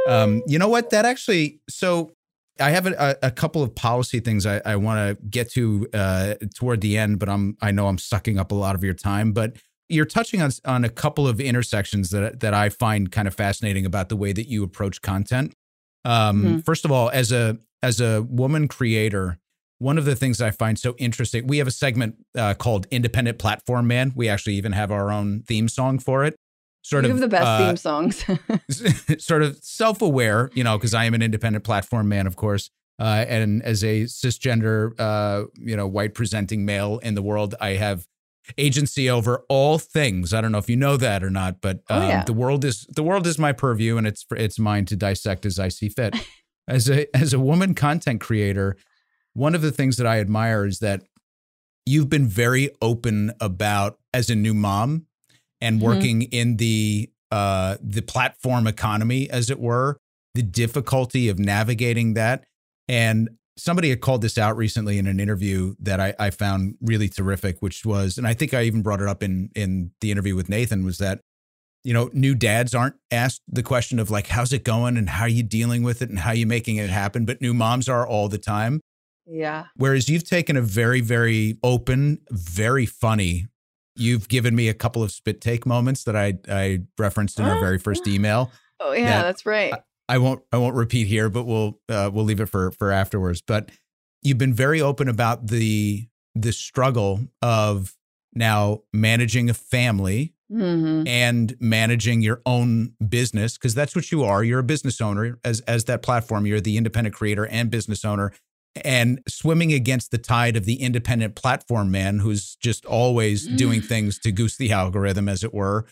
Um, you know what? That actually, so I have a, a couple of policy things I, I want to get to uh, toward the end, but I'm I know I'm sucking up a lot of your time. But you're touching on on a couple of intersections that that I find kind of fascinating about the way that you approach content. Um, Mhm. First of all, as a as a woman creator, one of the things I find so interesting, we have a segment uh, called Independent Platform Man. We actually even have our own theme song for it. Sort you of the best uh, theme songs. sort of self aware, you know, because I am an independent platform man, of course. Uh, and as a cisgender, uh, you know, white presenting male in the world, I have agency over all things. I don't know if you know that or not, but um, oh, yeah. the world is the world is my purview, and it's it's mine to dissect as I see fit. as a as a woman content creator, one of the things that I admire is that you've been very open about as a new mom and mm-hmm. working mm-hmm. in the uh, the platform economy, as it were, the difficulty of navigating that. And somebody had called this out recently in an interview that I, I found really terrific, which was, and I think I even brought it up in in the interview with Nathan, was that you know, new dads aren't asked the question of like, how's it going and how are you dealing with it and how are you making it happen? But new moms are all the time. Yeah. Whereas you've taken a very, very open, very funny. You've given me a couple of spit take moments that I I referenced in our very first email. Oh yeah, that that's right. I, I, won't I won't repeat here, but we'll uh, we'll leave it for for afterwards. But you've been very open about the the struggle of now managing a family mm-hmm. and managing your own business because that's what you are. You're a business owner as as that platform. You're the independent creator and business owner, and swimming against the tide of the independent platform man who's just always mm. doing things to goose the algorithm, as it were.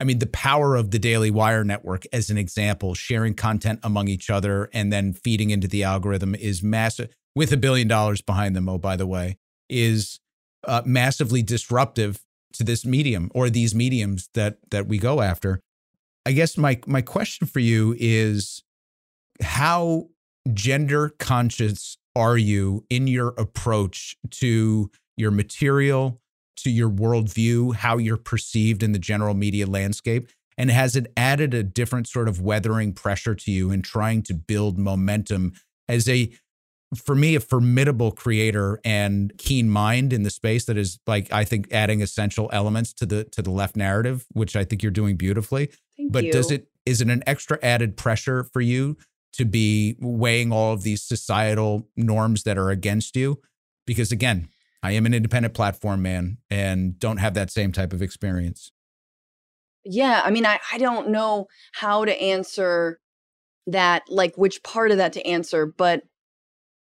I mean, the power of the Daily Wire network, as an example, sharing content among each other and then feeding into the algorithm is massive, with a billion dollars behind them, oh, by the way, is uh, massively disruptive to this medium or these mediums that that we go after. I guess my my question for you is how gender conscious are you in your approach to your material, to your worldview, how you're perceived in the general media landscape? And has it added a different sort of weathering pressure to you in trying to build momentum as a for me a formidable creator and keen mind in the space that is like I think adding essential elements to the to the left narrative, which I think you're doing beautifully. Thank but you. does it is it an extra added pressure for you to be weighing all of these societal norms that are against you? Because again, I am an independent platform man and don't have that same type of experience. Yeah, I mean I I don't know how to answer that like which part of that to answer, but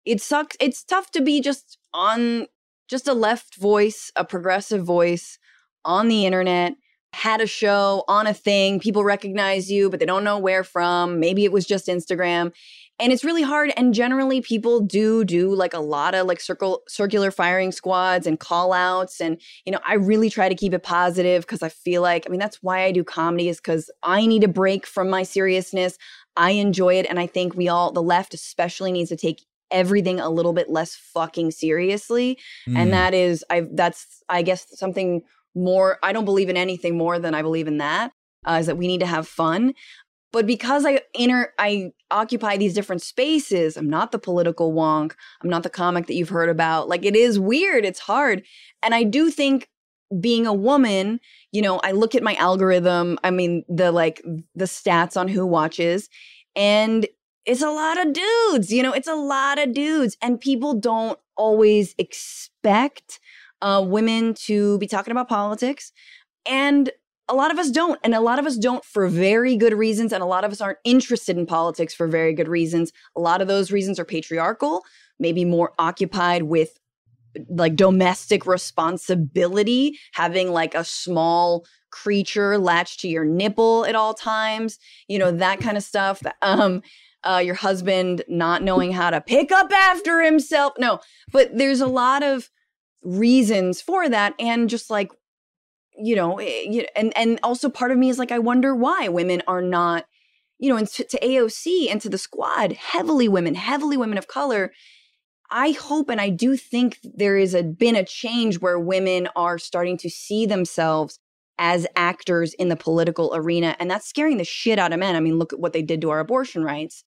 it sucks. It's tough to be just on just a left voice, a progressive voice on the internet, had a show on a thing, people recognize you, but they don't know where from. Maybe it was just Instagram. And it's really hard. And generally, people do do like a lot of like circle circular firing squads and call outs. And, you know, I really try to keep it positive because I feel like, I mean, that's why I do comedy is because I need a break from my seriousness. I enjoy it. And I think we all, the left especially, needs to take everything a little bit less fucking seriously mm. and that is i that's i guess something more i don't believe in anything more than i believe in that uh, is that we need to have fun but because i inter i occupy these different spaces i'm not the political wonk i'm not the comic that you've heard about like it is weird it's hard and i do think being a woman you know i look at my algorithm i mean the like the stats on who watches and it's a lot of dudes, you know, it's a lot of dudes. And people don't always expect uh, women to be talking about politics. And a lot of us don't. And a lot of us don't for very good reasons. And a lot of us aren't interested in politics for very good reasons. A lot of those reasons are patriarchal, maybe more occupied with like domestic responsibility, having like a small creature latched to your nipple at all times, you know, that kind of stuff. Um, uh, your husband not knowing how to pick up after himself. No, but there's a lot of reasons for that. And just like, you know, eh, and, and also part of me is like, I wonder why women are not, you know, and to, to AOC and to the squad, heavily women, heavily women of color. I hope and I do think there is a been a change where women are starting to see themselves as actors in the political arena and that's scaring the shit out of men. I mean, look at what they did to our abortion rights.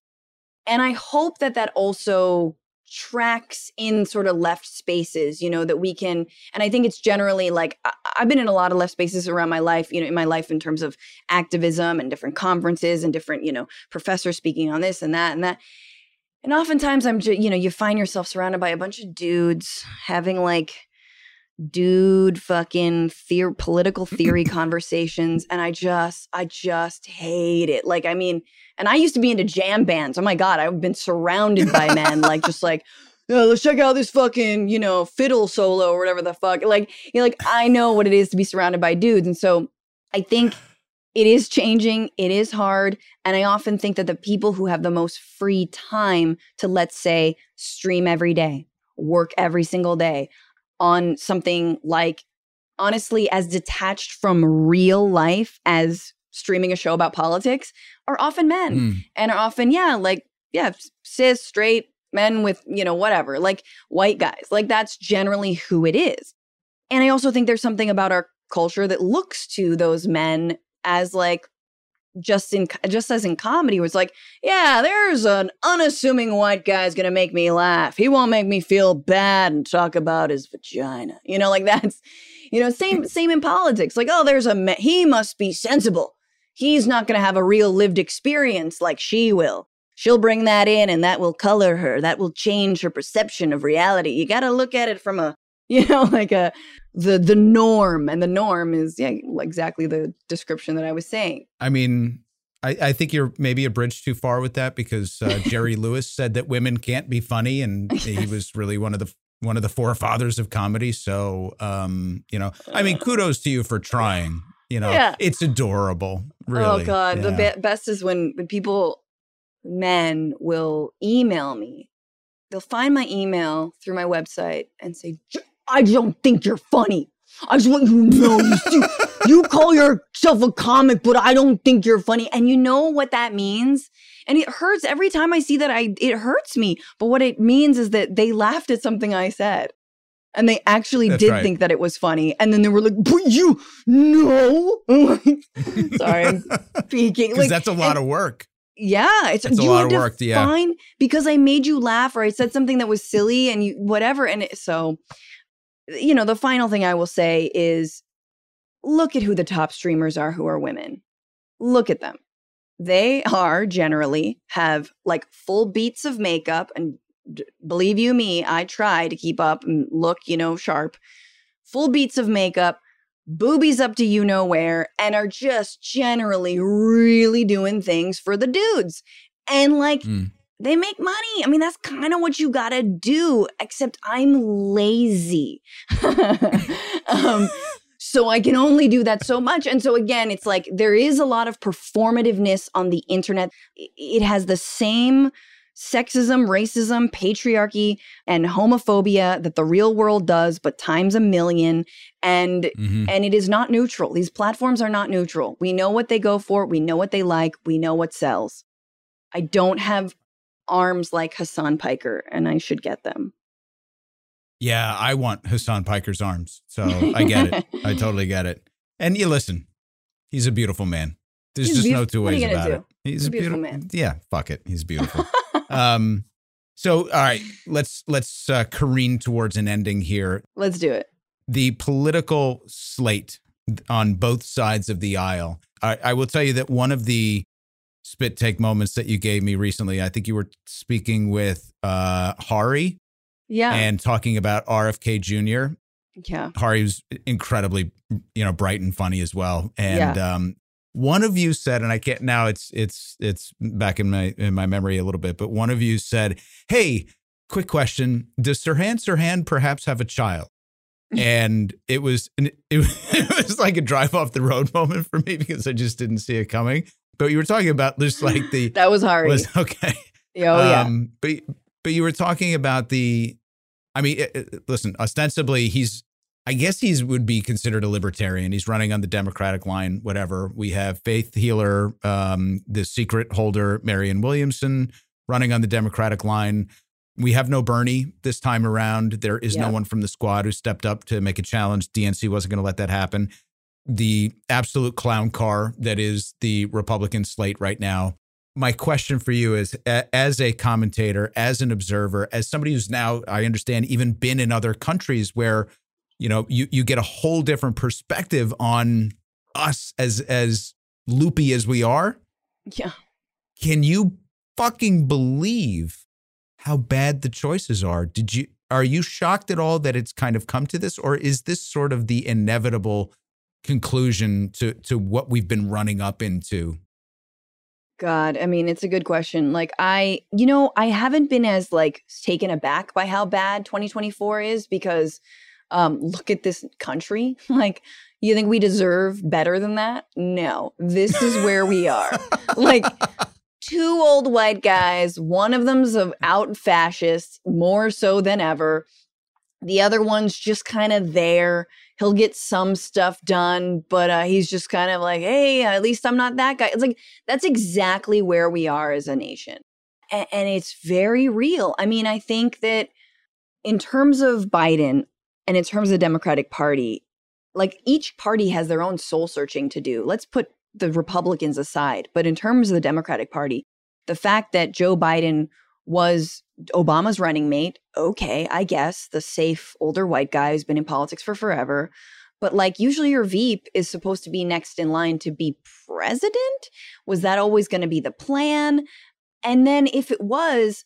And I hope that that also tracks in sort of left spaces, you know, that we can. And I think it's generally like I, have been in a lot of left spaces around my life, you know, in my life in terms of activism and different conferences and different, you know, professors speaking on this and that and that. And oftentimes I'm just, you know, you find yourself surrounded by a bunch of dudes having like dude fucking theor- political theory conversations and I just I just hate it. Like I mean, and I used to be into jam bands. Oh my god, I've been surrounded by men like just like yeah, let's check out this fucking, you know, fiddle solo or whatever the fuck. Like, you know, like I know what it is to be surrounded by dudes. And so I think it is changing, it is hard. And I often think that the people who have the most free time to, let's say, stream every day, work every single day on something like, honestly, as detached from real life as streaming a show about politics are often men Mm. and are often, yeah, like, yeah, cis, straight, men with, you know, whatever, like white guys. Like that's generally who it is. And I also think there's something about our culture that looks to those men as like just in just as in comedy it's like, yeah, there's an unassuming white guy's gonna make me laugh. He won't make me feel bad and talk about his vagina. You know, like that's you know, same same in politics. Like, oh, there's a ma- he must be sensible. He's not gonna have a real lived experience like she will she'll bring that in and that will color her that will change her perception of reality you got to look at it from a you know like a the the norm and the norm is yeah exactly the description that i was saying I mean, I, I think you're maybe a bridge too far with that because uh, Jerry Lewis said that women can't be funny, and he was really one of the one of the forefathers of comedy. So, um, you know, I mean, kudos to you for trying. You know, Yeah. it's adorable. Really. oh god the be- best is when when people men will email me they'll find my email through my website and say "J- i don't think you're funny. I just want you to know you, you call yourself a comic but i don't think you're funny. And you know what that means? And it hurts every time i see that i it hurts me. But what it means is that they laughed at something i said. And they actually That's did right. think that it was funny. And then they were like but you no sorry i'm speaking. Because like that's a lot and- of work. yeah, it's, It's a lot of work, yeah. Find because I made you laugh or I said something that was silly and you whatever. And it, so, you know, the final thing I will say is, look at who the top streamers are who are women. Look at them. They are generally have like full beats of makeup and d- believe you me, I try to keep up and look, you know, sharp. Full beats of makeup, boobies up to you know where, and are just generally really doing things for the dudes. And like, Mm. They make money. I mean, that's kind of what you gotta do, except I'm lazy. um, so I can only do that so much. And so again, it's like there is a lot of performativeness on the internet. It has the same sexism, racism, patriarchy, and homophobia that the real world does, but times a million. And Mhm. and it is not neutral. These platforms are not neutral. We know what they go for, we know what they like, we know what sells. I don't have arms like Hassan Piker, and I should get them. Yeah, I want Hassan Piker's arms. So I get it. I totally get it. And you listen, he's a beautiful man. There's He's just no two ways about do? it. He's a a beautiful beautiful, man. Yeah, fuck it. He's beautiful. um, so all right, let's let's uh, careen towards an ending here. Let's do it. The political slate on both sides of the aisle. I, I will tell you that one of the spit take moments that you gave me recently, I think you were speaking with uh, Hari Yeah. and talking about RFK Jr. yeah. Hari was incredibly, you know, bright and funny as well. And um, one of you said, and I can't now. It's it's it's back in my in my memory a little bit, but one of you said, "Hey, quick question: Does Sirhan Sirhan perhaps have a child?" And it was it, it was like a drive off the road moment for me because I just didn't see it coming. But you were talking about just like the That was hard. was okay. oh, yeah. Um, but but you were talking about the. I mean, it, it- listen. Ostensibly, he's. I guess he's would be considered a libertarian. He's running on the Democratic line. Whatever. We have Faith Healer, um, the secret holder, Marianne Williamson, running on the Democratic line. We have no Bernie this time around. There is Yeah. no one from the squad who stepped up to make a challenge. DNC wasn't going to let that happen. The absolute clown car that is the Republican slate right now my question for you is as a commentator as an observer as somebody who's now i understand even been in other countries where you know you you get a whole different perspective on us as as loopy as we are yeah. can you fucking believe how bad the choices are. Did you are you shocked at all that it's kind of come to this or is this sort of the inevitable conclusion to to what we've been running up into? God, I mean, it's a good question. Like I, you know, I haven't been as like taken aback by how bad 2024 is because um look at this country. Like you think we deserve better than that? No. This is where we are. like two old white guys, one of them's a out fascist, more so than ever. The other one's just kind of there he'll get some stuff done, but uh, he's just kind of like, hey, at least I'm not that guy. It's like, that's exactly where we are as a nation. And, and it's very real. I mean, I think that in terms of Biden and in terms of the Democratic Party, like each party has their own soul searching to do. Let's put the Republicans aside. But in terms of the Democratic Party, the fact that Joe Biden was Obama's running mate. Okay, I guess the safe older white guy who's been in politics for forever. But like usually your Veep is supposed to be next in line to be president. Was that always going to be the plan? And then if it was,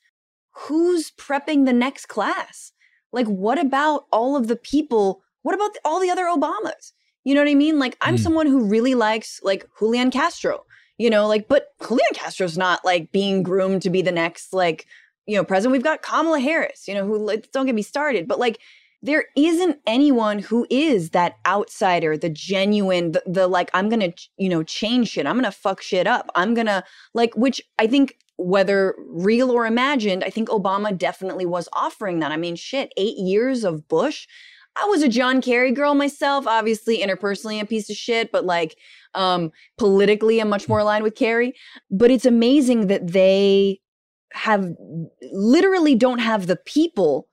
who's prepping the next class? Like, what about all of the people? What about the, all the other Obamas? You know what I mean? Like, I'm mm. someone who really likes like Julian Castro, you know, like, but Julian Castro's not like being groomed to be the next like you know, president. We've got Kamala Harris, you know, who let's don't get me started, but like there isn't anyone who is that outsider, the genuine, the, the like, I'm gonna, you know, change shit. I'm gonna fuck shit up. I'm gonna like, which I think whether real or imagined, I think Obama definitely was offering that. I mean, shit, eight years of Bush. I was a John Kerry girl myself, obviously interpersonally a piece of shit, but like um politically I'm much more aligned with Kerry. But it's amazing that they have literally don't have the people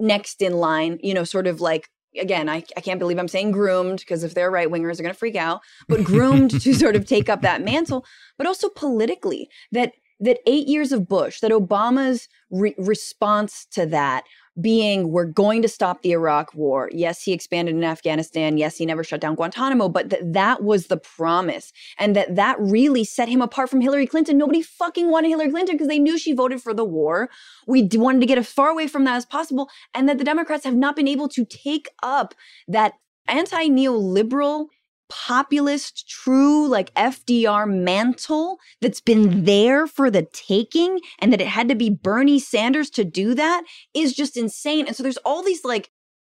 next in line, you know, sort of like again, I, I can't believe I'm saying groomed because if they're right wingers, they're going to freak out, but groomed to sort of take up that mantle, but also politically that that eight years of Bush, that Obama's re- response to that being we're going to stop the Iraq war. Yes, he expanded in Afghanistan. Yes, he never shut down Guantanamo, but that that was the promise and that that really set him apart from Hillary Clinton. Nobody fucking wanted Hillary Clinton because they knew she voted for the war. We wanted to get as far away from that as possible and that the Democrats have not been able to take up that anti-neoliberal populist, true, like FDR mantle that's been there for the taking and that it had to be Bernie Sanders to do that is just insane. And so there's all these like,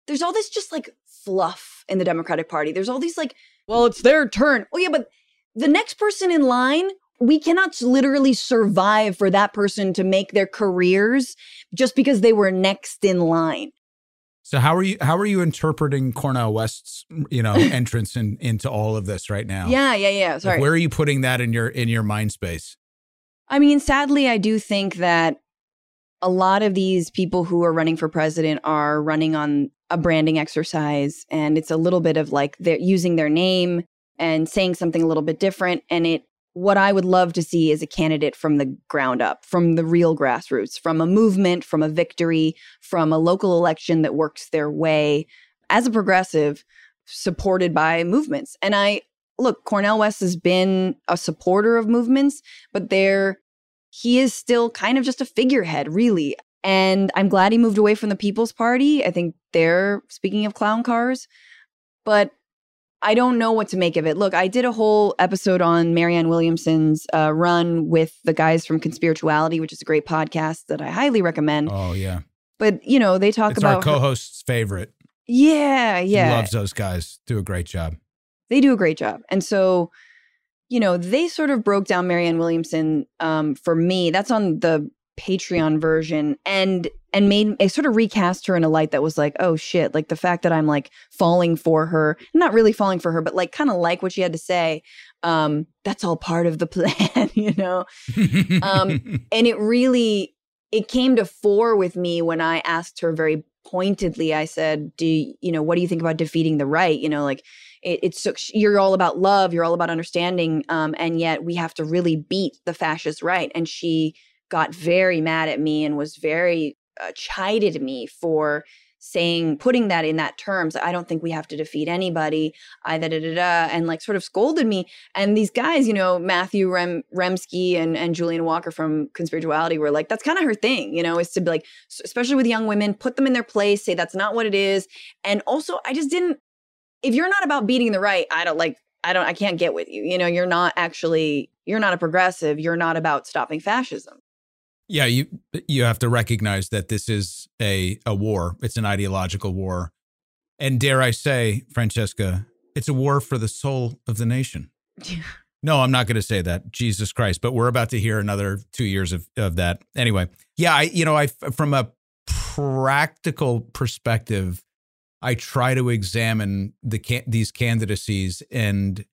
there's all this just like fluff in the Democratic Party. There's all these like, well, it's their turn. Oh, yeah, but the next person in line we cannot literally survive for that person to make their careers just because they were next in line. So how are you how are you interpreting Cornel West's you know entrance in, into all of this right now? Yeah, yeah, yeah. Sorry. Like where are you putting that in your in your mind space? I mean, sadly, I do think that a lot of these people who are running for president are running on a branding exercise, and it's a little bit of like they're using their name and saying something a little bit different, and it what I would love to see is a candidate from the ground up, from the real grassroots, from a movement, from a victory, from a local election that works their way as a progressive, supported by movements. And I look, Cornel West has been a supporter of movements, but there he is still kind of just a figurehead, really. And I'm glad he moved away from the People's Party. I think they're speaking of clown cars. But I don't know what to make of it. Look, I did a whole episode on Marianne Williamson's uh, run with the guys from Conspirituality, which is a great podcast that I highly recommend. Oh yeah. But you know, they talk it's about our co-host's her- favorite. Yeah, yeah. She loves those guys. Do a great job. They do a great job, and so you know, they sort of broke down Marianne Williamson um, for me. That's on the Patreon version and and made I sort of recast her in a light that was like, oh shit, like the fact that I'm like falling for her, not really falling for her, but like kind of like what she had to say. Um, that's all part of the plan, you know. um, and it really it came to fore with me when I asked her very pointedly. I said, "Do you, you know what do you think about defeating the right? You know, like it, it's you're all about love, you're all about understanding, um, and yet we have to really beat the fascist right." And she got very mad at me and was very uh, chided me for saying putting that in that terms i don't think we have to defeat anybody. I da da da da and like sort of scolded me. And these guys you know matthew Rem- remski and and julian walker from conspirituality were like that's kind of her thing you know is to be like especially with young women put them in their place say that's not what it is. And also i just didn't if you're not about beating the right i don't like i don't i can't get with you you know you're not actually you're not a progressive you're not about stopping fascism yeah, you you have to recognize that this is a a war. It's an ideological war. And dare I say, Francesca, it's a war for the soul of the nation. no, I'm not going to say that. Jesus Christ, but we're about to hear another 2 years of of that. Anyway, yeah, I you know, I from a practical perspective, I try to examine the these candidacies and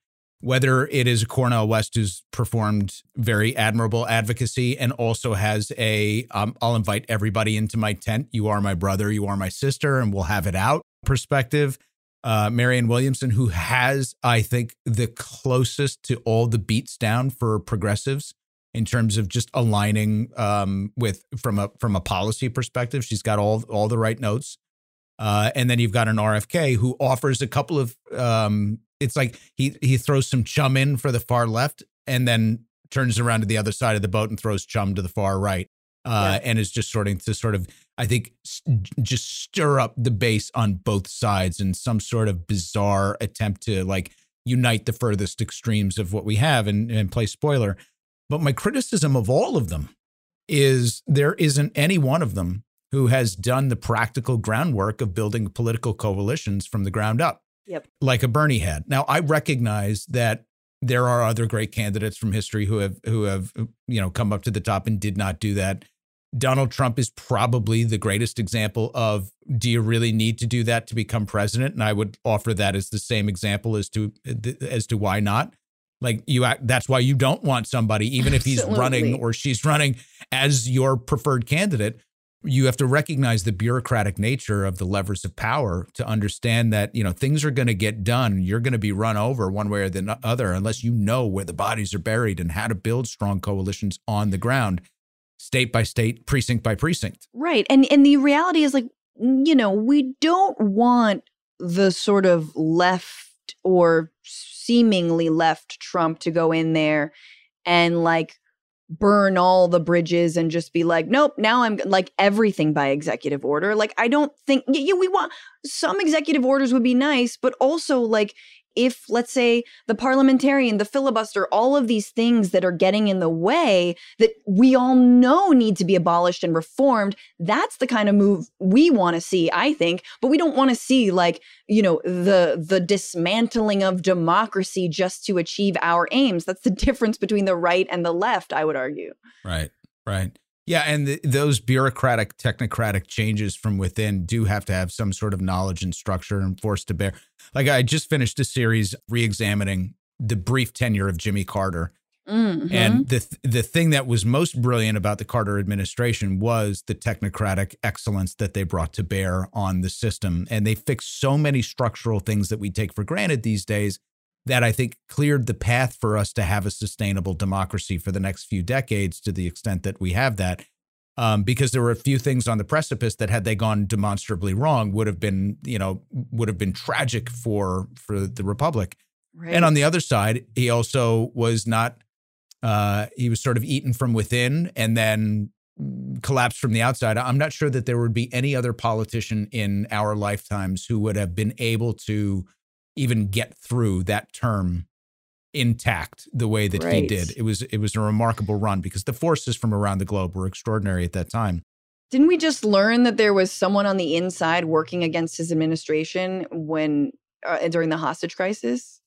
whether it is Cornel West who's performed very admirable advocacy and also has a um, I'll invite everybody into my tent. You are my brother, you are my sister, and we'll have it out perspective. Uh, Marianne Williamson, who has, I think, the closest to all the beats down for progressives in terms of just aligning um, with from a from a policy perspective. She's got all all the right notes. Uh, and then you've got an RFK who offers a couple of um, it's like he he throws some chum in for the far left and then turns around to the other side of the boat and throws chum to the far right. Uh, yeah. and is just starting to sort of, I think, just stir up the base on both sides in some sort of bizarre attempt to like unite the furthest extremes of what we have and, and play spoiler. But my criticism of all of them is there isn't any one of them who has done the practical groundwork of building political coalitions from the ground up. Yep. Like a Bernie had. Now I recognize that there are other great candidates from history who have who have you know come up to the top and did not do that. Donald Trump is probably the greatest example of do you really need to do that to become president? And I would offer that as the same example as to as to why not. Like you that's why you don't want somebody even if he's Absolutely. running or she's running as your preferred candidate you have to recognize the bureaucratic nature of the levers of power to understand that you know things are going to get done. You're going to be run over one way or the other unless you know where the bodies are buried and how to build strong coalitions on the ground state by state precinct by precinct. Right and and the reality is like you know we don't want the sort of left or seemingly left trump to go in there and like burn all the bridges and just be like, nope, now I'm like everything by executive order. Like, I don't think, yeah, we want some executive orders would be nice, but also like if, let's say, the parliamentarian, the filibuster, all of these things that are getting in the way that we all know need to be abolished and reformed, that's the kind of move we want to see, I think. But we don't want to see like, you know, the the dismantling of democracy just to achieve our aims. That's the difference between the right and the left, I would argue. Right. Right. Yeah, and the, those bureaucratic, technocratic changes from within do have to have some sort of knowledge and structure and force to bear. Like I just finished a series re-examining the brief tenure of Jimmy Carter, mm-hmm. and the the thing that was most brilliant about the Carter administration was the technocratic excellence that they brought to bear on the system, and they fixed so many structural things that we take for granted these days that I think cleared the path for us to have a sustainable democracy for the next few decades to the extent that we have that. Um, because there were a few things on the precipice that had they gone demonstrably wrong would have been, you know, would have been tragic for for the republic. Right. And on the other side, he also was not uh, he was sort of eaten from within and then collapsed from the outside. I'm not sure that there would be any other politician in our lifetimes who would have been able to even get through that term intact the way that right. he did. It was it was a remarkable run because the forces from around the globe were extraordinary at that time. Didn't we just learn that there was someone on the inside working against his administration when uh, during the hostage crisis?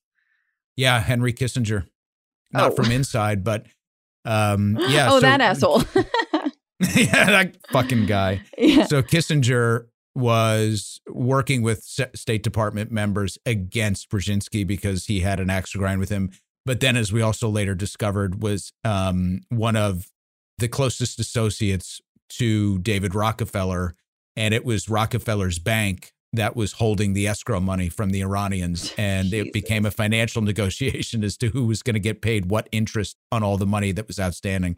Yeah, Henry Kissinger. Not oh. from inside, but um yeah. oh, so, that asshole. yeah, that fucking guy. Yeah. So Kissinger was working with State Department members against Brzezinski because he had an axe to grind with him. But then, as we also later discovered, was um, one of the closest associates to David Rockefeller, and it was Rockefeller's bank that was holding the escrow money from the Iranians, and Jesus. it became a financial negotiation as to who was going to get paid what interest on all the money that was outstanding.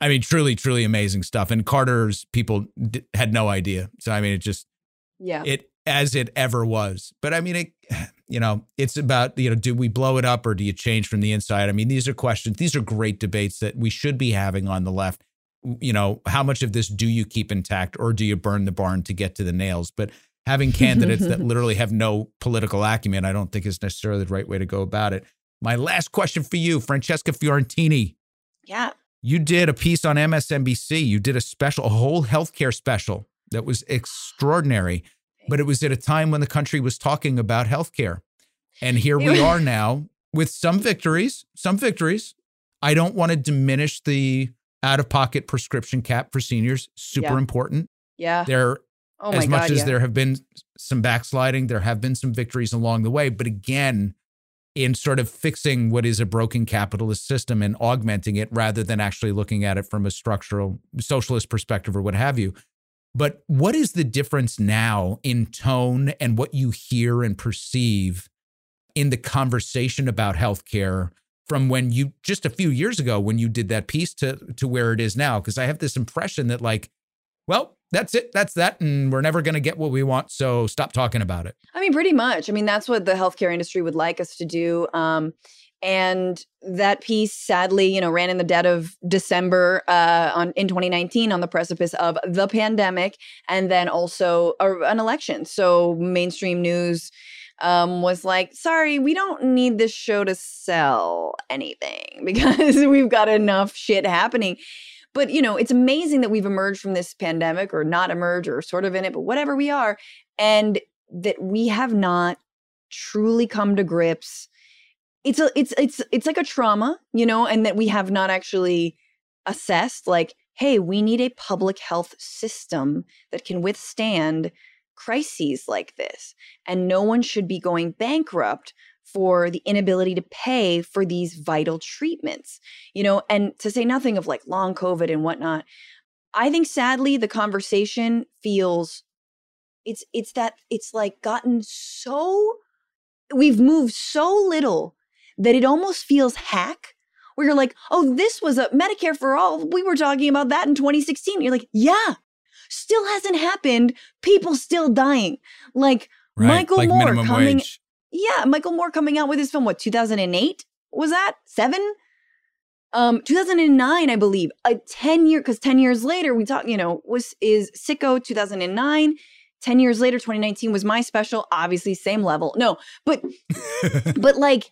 I mean, truly, truly amazing stuff. And Carter's people d- had no idea. So I mean, it just Yeah. it as it ever was. But I mean, it, you know, it's about you know, do we blow it up or do you change from the inside? I mean, these are questions. These are great debates that we should be having on the left. You know, how much of this do you keep intact or do you burn the barn to get to the nails? But having candidates that literally have no political acumen, I don't think is necessarily the right way to go about it. My last question for you, Francesca Fiorentini. yeah. You did a piece on MSNBC. You did a special, a whole healthcare special that was extraordinary, but it was at a time when the country was talking about healthcare. And here we are now with some victories, some victories. I don't want to diminish the out of pocket prescription cap for seniors, super Yeah. important. Yeah. There Oh as much God. as yeah. there have been some backsliding, there have been some victories along the way. But again, in sort of fixing what is a broken capitalist system and augmenting it rather than actually looking at it from a structural socialist perspective or what have you. But what is the difference now in tone and what you hear and perceive in the conversation about healthcare from when you just a few years ago when you did that piece to to where it is now? Because I have this impression that like, well, that's it, that's that, and we're never going to get what we want. So stop talking about it. I mean, pretty much. I mean, that's what the healthcare industry would like us to do. Um, and that piece, sadly, you know, ran in the dead of December uh, on in 2019 on the precipice of the pandemic, and then also a, an election. So mainstream news um, was like, "Sorry, we don't need this show to sell anything because we've got enough shit happening." But you know, it's amazing that we've emerged from this pandemic, or not emerged, or sort of in it, but whatever we are, and that we have not truly come to grips it's a it's it's it's like a trauma you know and that we have not actually assessed like hey we need a public health system that can withstand crises like this. And no one should be going bankrupt for the inability to pay for these vital treatments you know? And to say nothing of like long covid and whatnot i think sadly the conversation feels it's it's that it's like gotten so we've moved so little that it almost feels hack where you're like oh this was a medicare for all. We were talking about that in 2016 you're like yeah still hasn't happened. People still dying. Like Michael like Moore coming- wage. yeah michael moore coming out with his film what 2008 was that? Seven? Um 2009 i believe. A 10 year because 10 years later we talk you know was is sicko 2009 10 years later 2019 was my special obviously same level. No but but like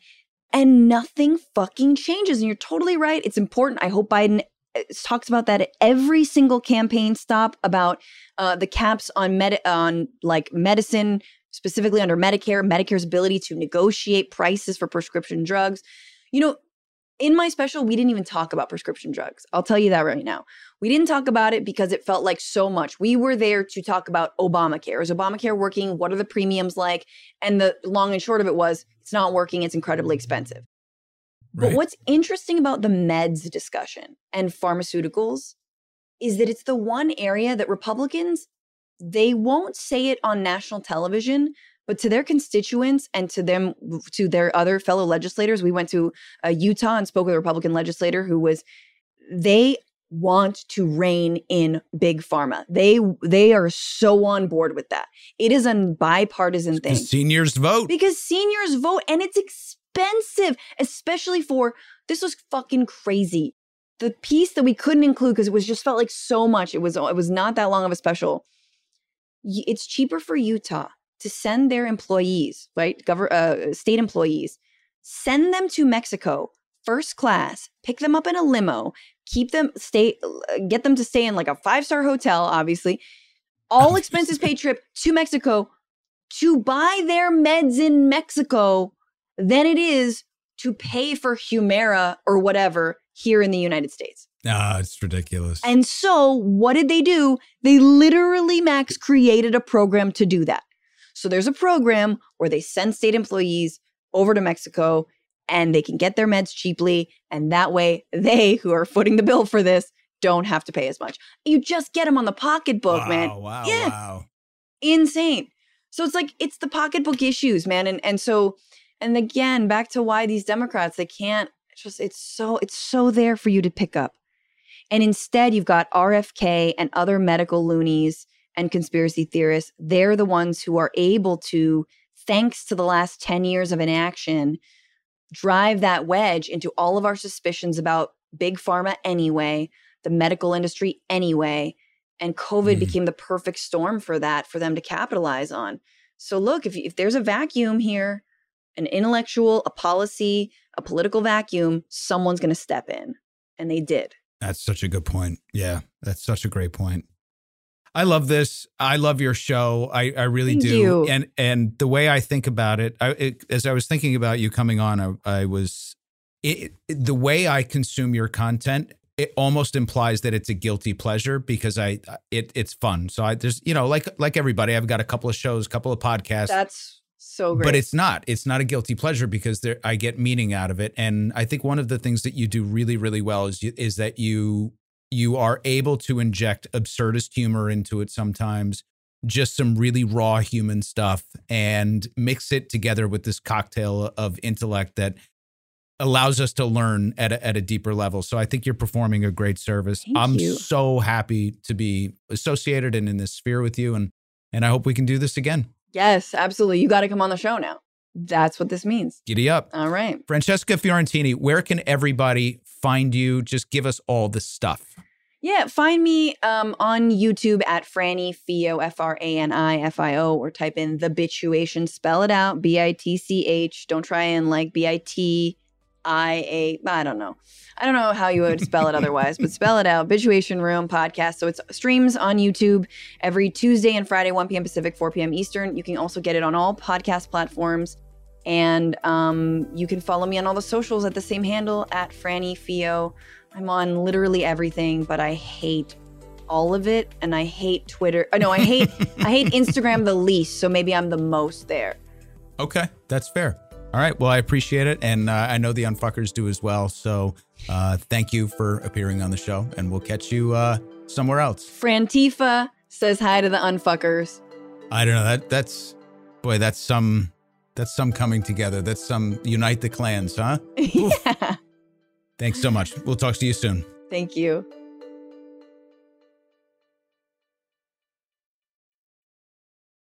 and nothing fucking changes. And you're totally right. It's important. I hope biden uh, talks about that at every single campaign stop about uh, the caps on med on like medicine specifically under medicare medicare's ability to negotiate prices for prescription drugs. You know in my special we didn't even talk about prescription drugs. I'll tell you that right now we didn't talk about it because it felt like so much. We were there to talk about obamacare. Is obamacare working? What are the premiums like? And the long and short of it was it's not working. It's incredibly expensive. But what's interesting about the meds discussion and pharmaceuticals is that it's the one area that Republicans they won't say it on national television, but to their constituents and to them to their other fellow legislators, we went to uh, Utah and spoke with a Republican legislator who was they want to rein in big pharma. They they are so on board with that. It is a bipartisan thing seniors vote. because seniors vote and it's expensive, especially for this was fucking crazy. The piece that we couldn't include because it was just felt like so much. It was it was not that long of a special. It's cheaper for Utah to send their employees, right, govern uh, state employees, send them to Mexico first class, pick them up in a limo, keep them stay, get them to stay in like a five star hotel, obviously, all expenses paid trip to Mexico to buy their meds in Mexico than it is to pay for Humira or whatever here in the United States. Ah, it's ridiculous. And so, what did they do? They literally, Max, created a program to do that. So, there's a program where they send state employees over to Mexico and they can get their meds cheaply. And that way, they who are footing the bill for this don't have to pay as much. You just get them on the pocketbook, wow, man Wow, Yeah. wow. insane. So it's like it's the pocketbook issues, man. And and so and again, back to why these Democrats they can't just it's so it's so there for you to pick up. And instead you've got RFK and other medical loonies and conspiracy theorists, they're the ones who are able to, thanks to the last 10 years of inaction, drive that wedge into all of our suspicions about big pharma anyway, the medical industry anyway. And COVID Mm. became the perfect storm for that, for them to capitalize on. So, look, if, if there's a vacuum here, an intellectual, a policy, a political vacuum, someone's going to step in. And they did. That's such a good point. Yeah, that's such a great point. I love this. I love your show. I, I really Thank do. you. And and the way I think about it, I, it as I was thinking about you coming on, I, I was it, it- the way I consume your content. It almost implies that it's a guilty pleasure because I it it's fun. So I there's you know like like everybody, I've got a couple of shows, a couple of podcasts. That's so great. But it's not. It's not a guilty pleasure because there I get meaning out of it. And I think one of the things that you do really, really well is you, is that you you are able to inject absurdist humor into it sometimes, just some really raw human stuff, and mix it together with this cocktail of intellect that allows us to learn at a, at a deeper level. So I think you're performing a great service. Thank I'm you. so happy to be associated and in this sphere with you, and and I hope we can do this again. yes, absolutely. You got to come on the show now. That's what this means. Giddy up. All right. Francesca Fiorentini, where can everybody find you? Just give us all the stuff. Yeah, find me um, on YouTube at Frani Fio, F R A N I F I O, or type in the Bitchuation. Spell it out, B I T C H. Don't try and like B I T I A. I don't know. I don't know how you would spell it otherwise, but spell it out. Bitchuation Room podcast. So it's streams on YouTube every Tuesday and Friday, 1 p.m. Pacific, 4 p.m. Eastern. You can also get it on all podcast platforms. And um, you can follow me on all the socials at the same handle at Frani Fio. I'm on literally everything, but I hate all of it, and I hate Twitter. Oh, no, I hate I hate Instagram the least. So maybe I'm the most there. Okay, that's fair. All right. Well, I appreciate it. And uh, I know the Unfuckers do as well. So uh, thank you for appearing on the show. And we'll catch you uh, somewhere else. Frantifa says hi to the unfuckers. I don't know. That That's, boy, that's some. That's some coming together. That's some unite the clans, huh? yeah. Thanks so much. We'll talk to you soon. Thank you.